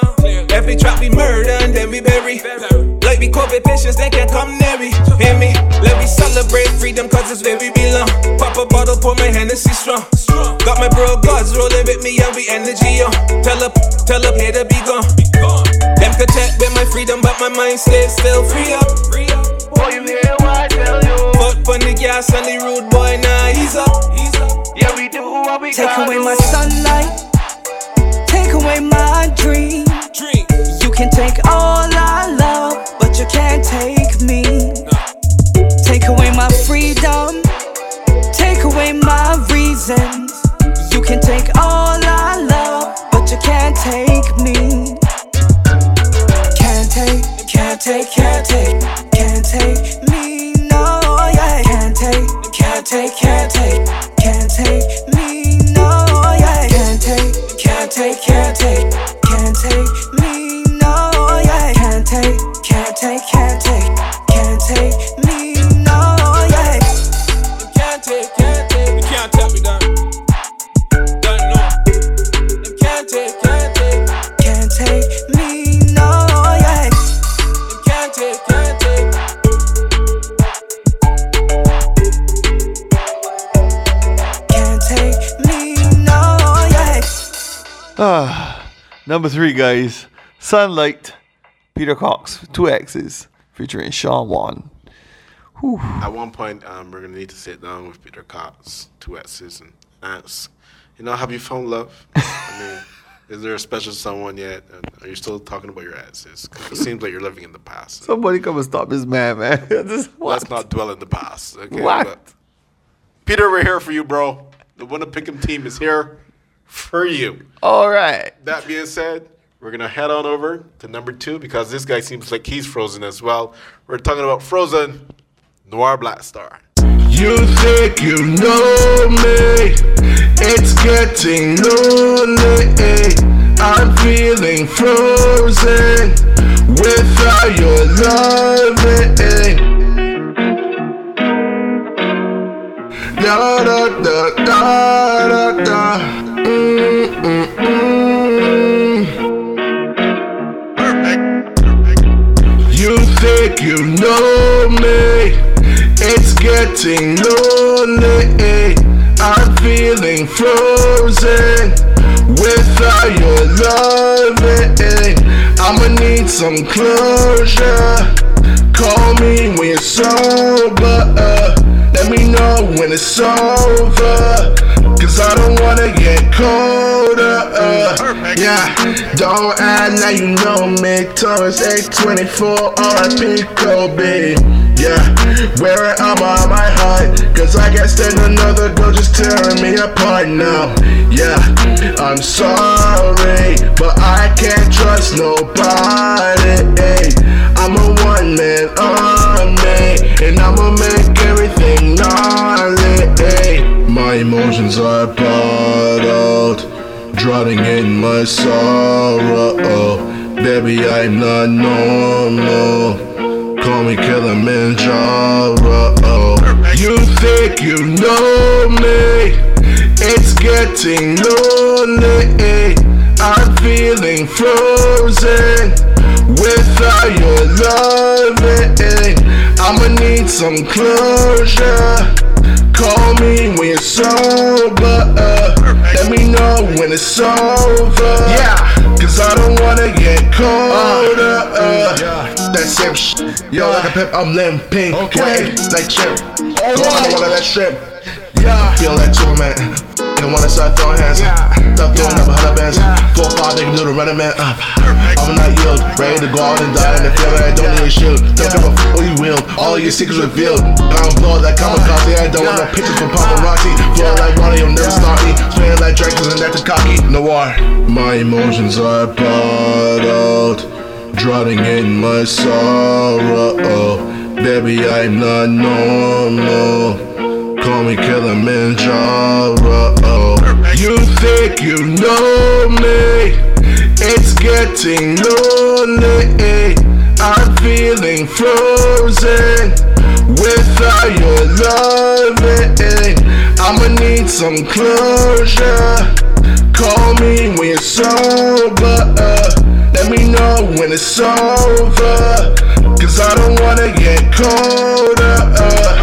Every trap we murder and then we bury. Like we COVID patients, they can't come near me. Hear me? Let me celebrate freedom, cause it's where we belong. Pop a bottle, pour my Hennessy strong. Got my bro gods rolling with me, and we energy on. Tell up, tell up, here to be gone. Them could check with my freedom, but my mind stays still free up. Boy, you hear what I tell you? Foot on the gas on the road, boy, now he's up. Yeah, we do what we Take gotta away do. my sunlight, take away my dream. You can take all I love, but you can't take me. Take away my freedom, take away my reasons. You can take all I love, but you can't take me. Can't take, can't take, can't take, can't take me, no, yeah. Can't take, can't take, can't take, can't take me, no, yeah. Can't take, can't take, can't take, can't take me, no, yeah. Can't take, can't take, can't take, can't take me, no, yeah. Can't take, can't take, you can't tell me that. Don't know. Them can't take, can't take, Can't take me, no, yeah. them can't take, can't take. Can't take me, no, yeah. Ah, number three, guys. Sunlight, Peter Cox, two X's, featuring Sean Wan. At one point, um, we're gonna need to sit down with Peter Cox, two S's, and ask, you know, have you found love? I mean, is there a special someone yet? And are you still talking about your exes? it seems like you're living in the past. Somebody come and stop this man, man. This- Let's not dwell in the past. Okay? What? But Peter, we're here for you, bro. The Wunna Pick'em team is here for you. All right. That being said, we're gonna head on over to number two because this guy seems like he's frozen as well. We're talking about Frozen Noir Black Star. You think you know me? It's getting lonely. I'm feeling frozen some closure. Call me when you're sober. Uh, let me know when it's over. Don't act now you know me. Taurus 824 RIP Kobe. Yeah, wearing armor on my heart. Cause I can't stand another girl just tearing me apart now. Yeah, I'm sorry, but I can't trust nobody. I'm a one man army, and I'ma make everything gnarly. My emotions are bottled, drowning in my sorrow. Baby, I'm not normal. Call me Kilimanjaro. You think you know me? It's getting lonely. I'm feeling frozen without your loving. I'ma need some closure. Call me when you're sober. Let me know when it's over. Yeah, cause I don't wanna get colder. That's it. sh- Yo, like a pimp, I'm limping. Okay. Like chip. Go on all of that shrimp. Yeah. Feel like two man. And wanna start throwing hands. Stop throwing up a hundred bands. Four, five, they can do the running man. Uh, I'm not yield. Ready to go out and die in the field. I don't need a shield. Don't give a f- who you will. All your secrets revealed. And I'm blow like kamikaze. I don't want no pictures from paparazzi. Flow like water, you'll never start me. Spinning like Dracula and that's a cocky. Noir. My emotions are bottled. Drowning in my sorrow. Baby, I'm not normal. Call me Kilimanjaro. You think you know me? It's getting lonely. I'm feeling frozen without your loving. I'ma need some closure. Call me when you're sober. Let me know when it's over. Cause I don't wanna get colder.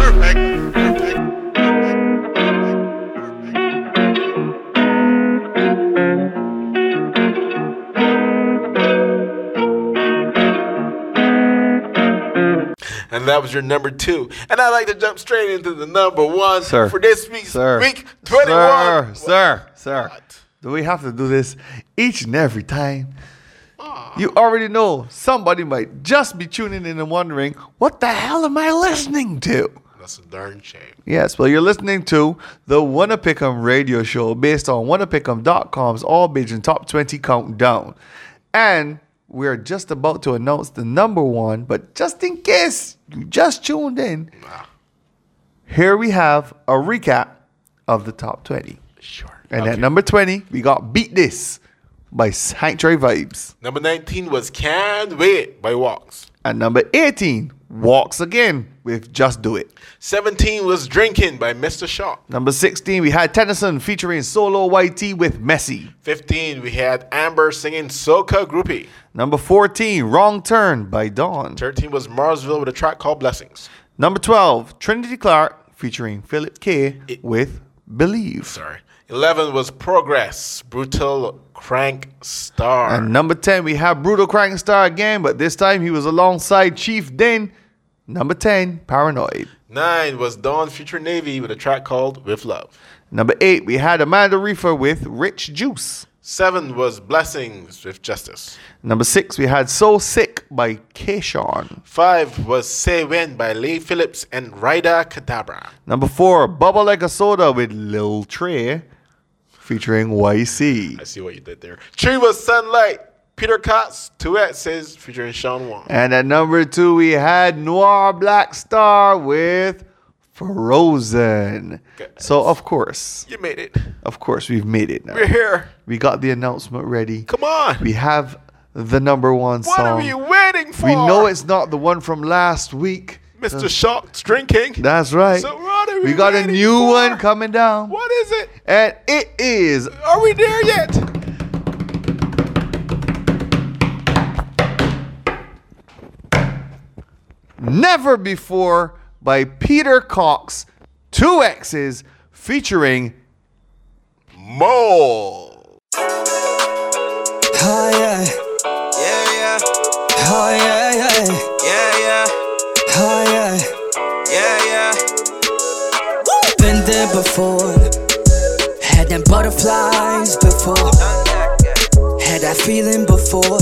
And that was your number two. And I'd like to jump straight into the number one Sir. for this week's Sir. week 21. Sir, sir, sir. Do we have to do this each and every time? Ah. You already know somebody might just be tuning in and wondering, what the hell am I listening to? That's a darn shame. Yes, well, you're listening to the Wunna Pick'em radio show based on wunnapick'em.com's All Bajan Top 20 Countdown. And we're just about to announce the number one, but just in case you just tuned in, here we have a recap of the top 20. Sure. And at number 20, we got Beat This by Sanctuary Vibes. Number 19 was Can't Wait by Walks. At number 18, Walks Again with Just Do It. 17 was Drinking by Mr. Shaw. Number 16, we had Tennyson featuring Solo YT with Messy. 15, we had Amber singing Soca Groupie. Number 14, Wrong Turn by Dawn. 13 was Marsville with a track called Blessings. Number 12, Trinity Clark featuring Philip K with Believe. Sorry. 11 was Progress, Brutal Crank Star. And number 10, we have Brutal Crank Star again, but this time he was alongside Chief Den. Number 10, Paranoid. 9 was Dawn Future Navy with a track called With Love. Number 8, we had Amanda Reifer with Rich Juice. 7 was Blessings with Justice. Number 6, we had So Sick by Kayshawn. 5 was Say When by Lee Phillips and Ryder Kadabra. Number 4, Bubble Like a Soda with Lil Trey featuring YC. I see what you did there. 3 was Sunlight, Peter Cox, Two X's featuring Sean Wong. And at number 2, we had Noir Black Star with Frozen. So, of course, You made it. of course, we've made it now. We're here. We got the announcement ready. Come on. We have the number one What song. What are we waiting for? We know it's not the one from last week. Mr. Uh, Shock's drinking. That's right. So what are we, we got a new for? one coming down. What is it? And it is Are we there yet? Never Before by Peter Cox, two X's, featuring Mole. Oh yeah, Yeah, yeah, oh yeah, yeah, yeah, yeah, oh yeah. yeah, yeah. Been there before, had them butterflies before, had that feeling before.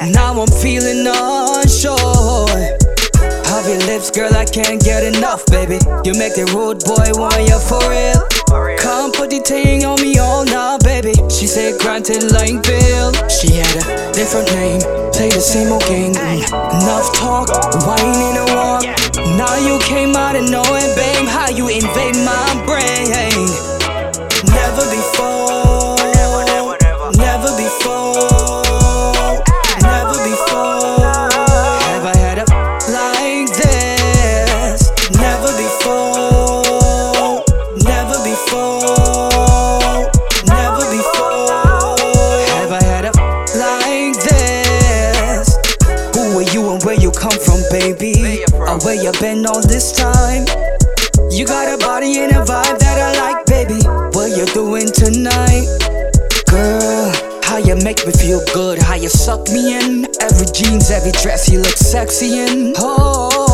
And now I'm feeling unsure. Of your lips, girl, I can't get enough, baby. You make the rude boy want you for real. Come put the thing on me all now, baby. She said, granted, like Bill. She had a different name, play the same old game. Enough talk, whining and walk. Now you came out of nowhere, babe, how you invade my brain. Been all this time? You got a body and a vibe that I like, baby. What you doing tonight? Girl, how you make me feel good, how you suck me in. Every jeans, every dress, you look sexy in. Oh,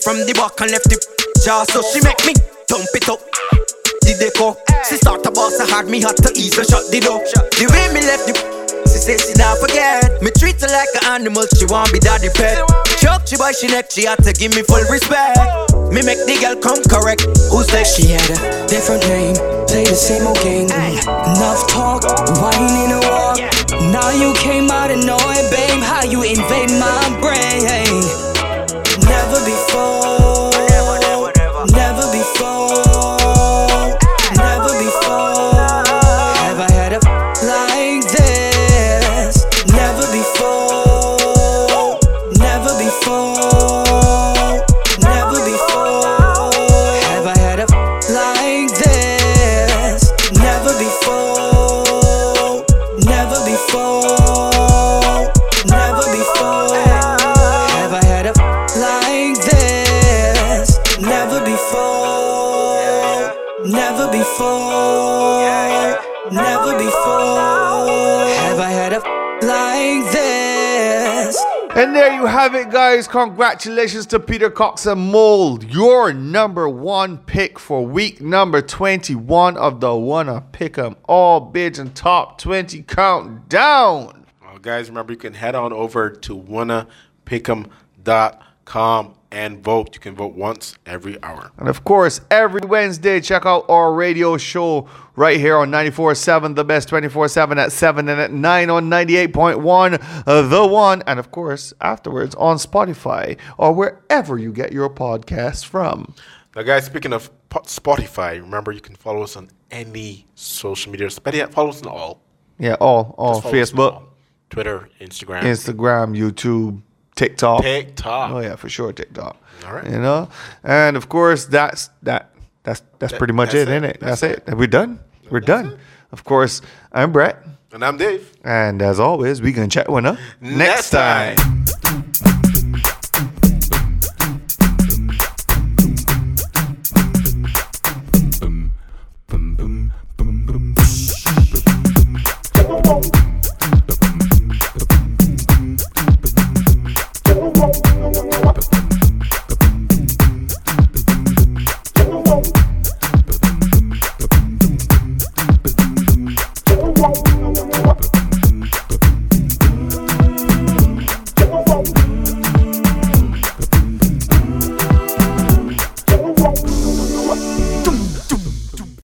it from the back and left the jaw, so she make me thump it up. The deco, she start to boss hard, me had to ease and shut the door. The way me left the she say she not forget. Me treat her like an animal, she want be daddy pet. Choke she by she neck, she had to give me full respect. Me make the girl come correct. Who's that? She had a different name, play the same old game. Enough talk, whining and walk. Now you came out and knowing, babe, how you invade my brain. And there you have it, guys. Congratulations to Peter Cox and Mold, your number one pick for week number 21 of the Wunna Pick 'em All Bajan Top 20 Countdown. Well, guys, remember you can head on over to wunnapick'em.com and vote. You can vote once every hour. And of course, every Wednesday, check out our radio show right here on 94.7, the best 24-7 at 7 and at 9 on 98.1, uh, the one. And of course, afterwards on Spotify or wherever you get your podcasts from. Now, guys, speaking of Spotify, remember you can follow us on any social media. Better yet, follow us on all. Yeah, all, all Just follow us on Facebook, all. Twitter, Instagram. Instagram, YouTube, TikTok. TikTok. Oh yeah, for sure, TikTok. All right. You know, and of course that's that that's that's That- pretty much that's it, isn't it. it? That's, it. We're done. We're done. Of course, I'm Brett, And I'm Dave. and as always, we gonna chat one up Next time.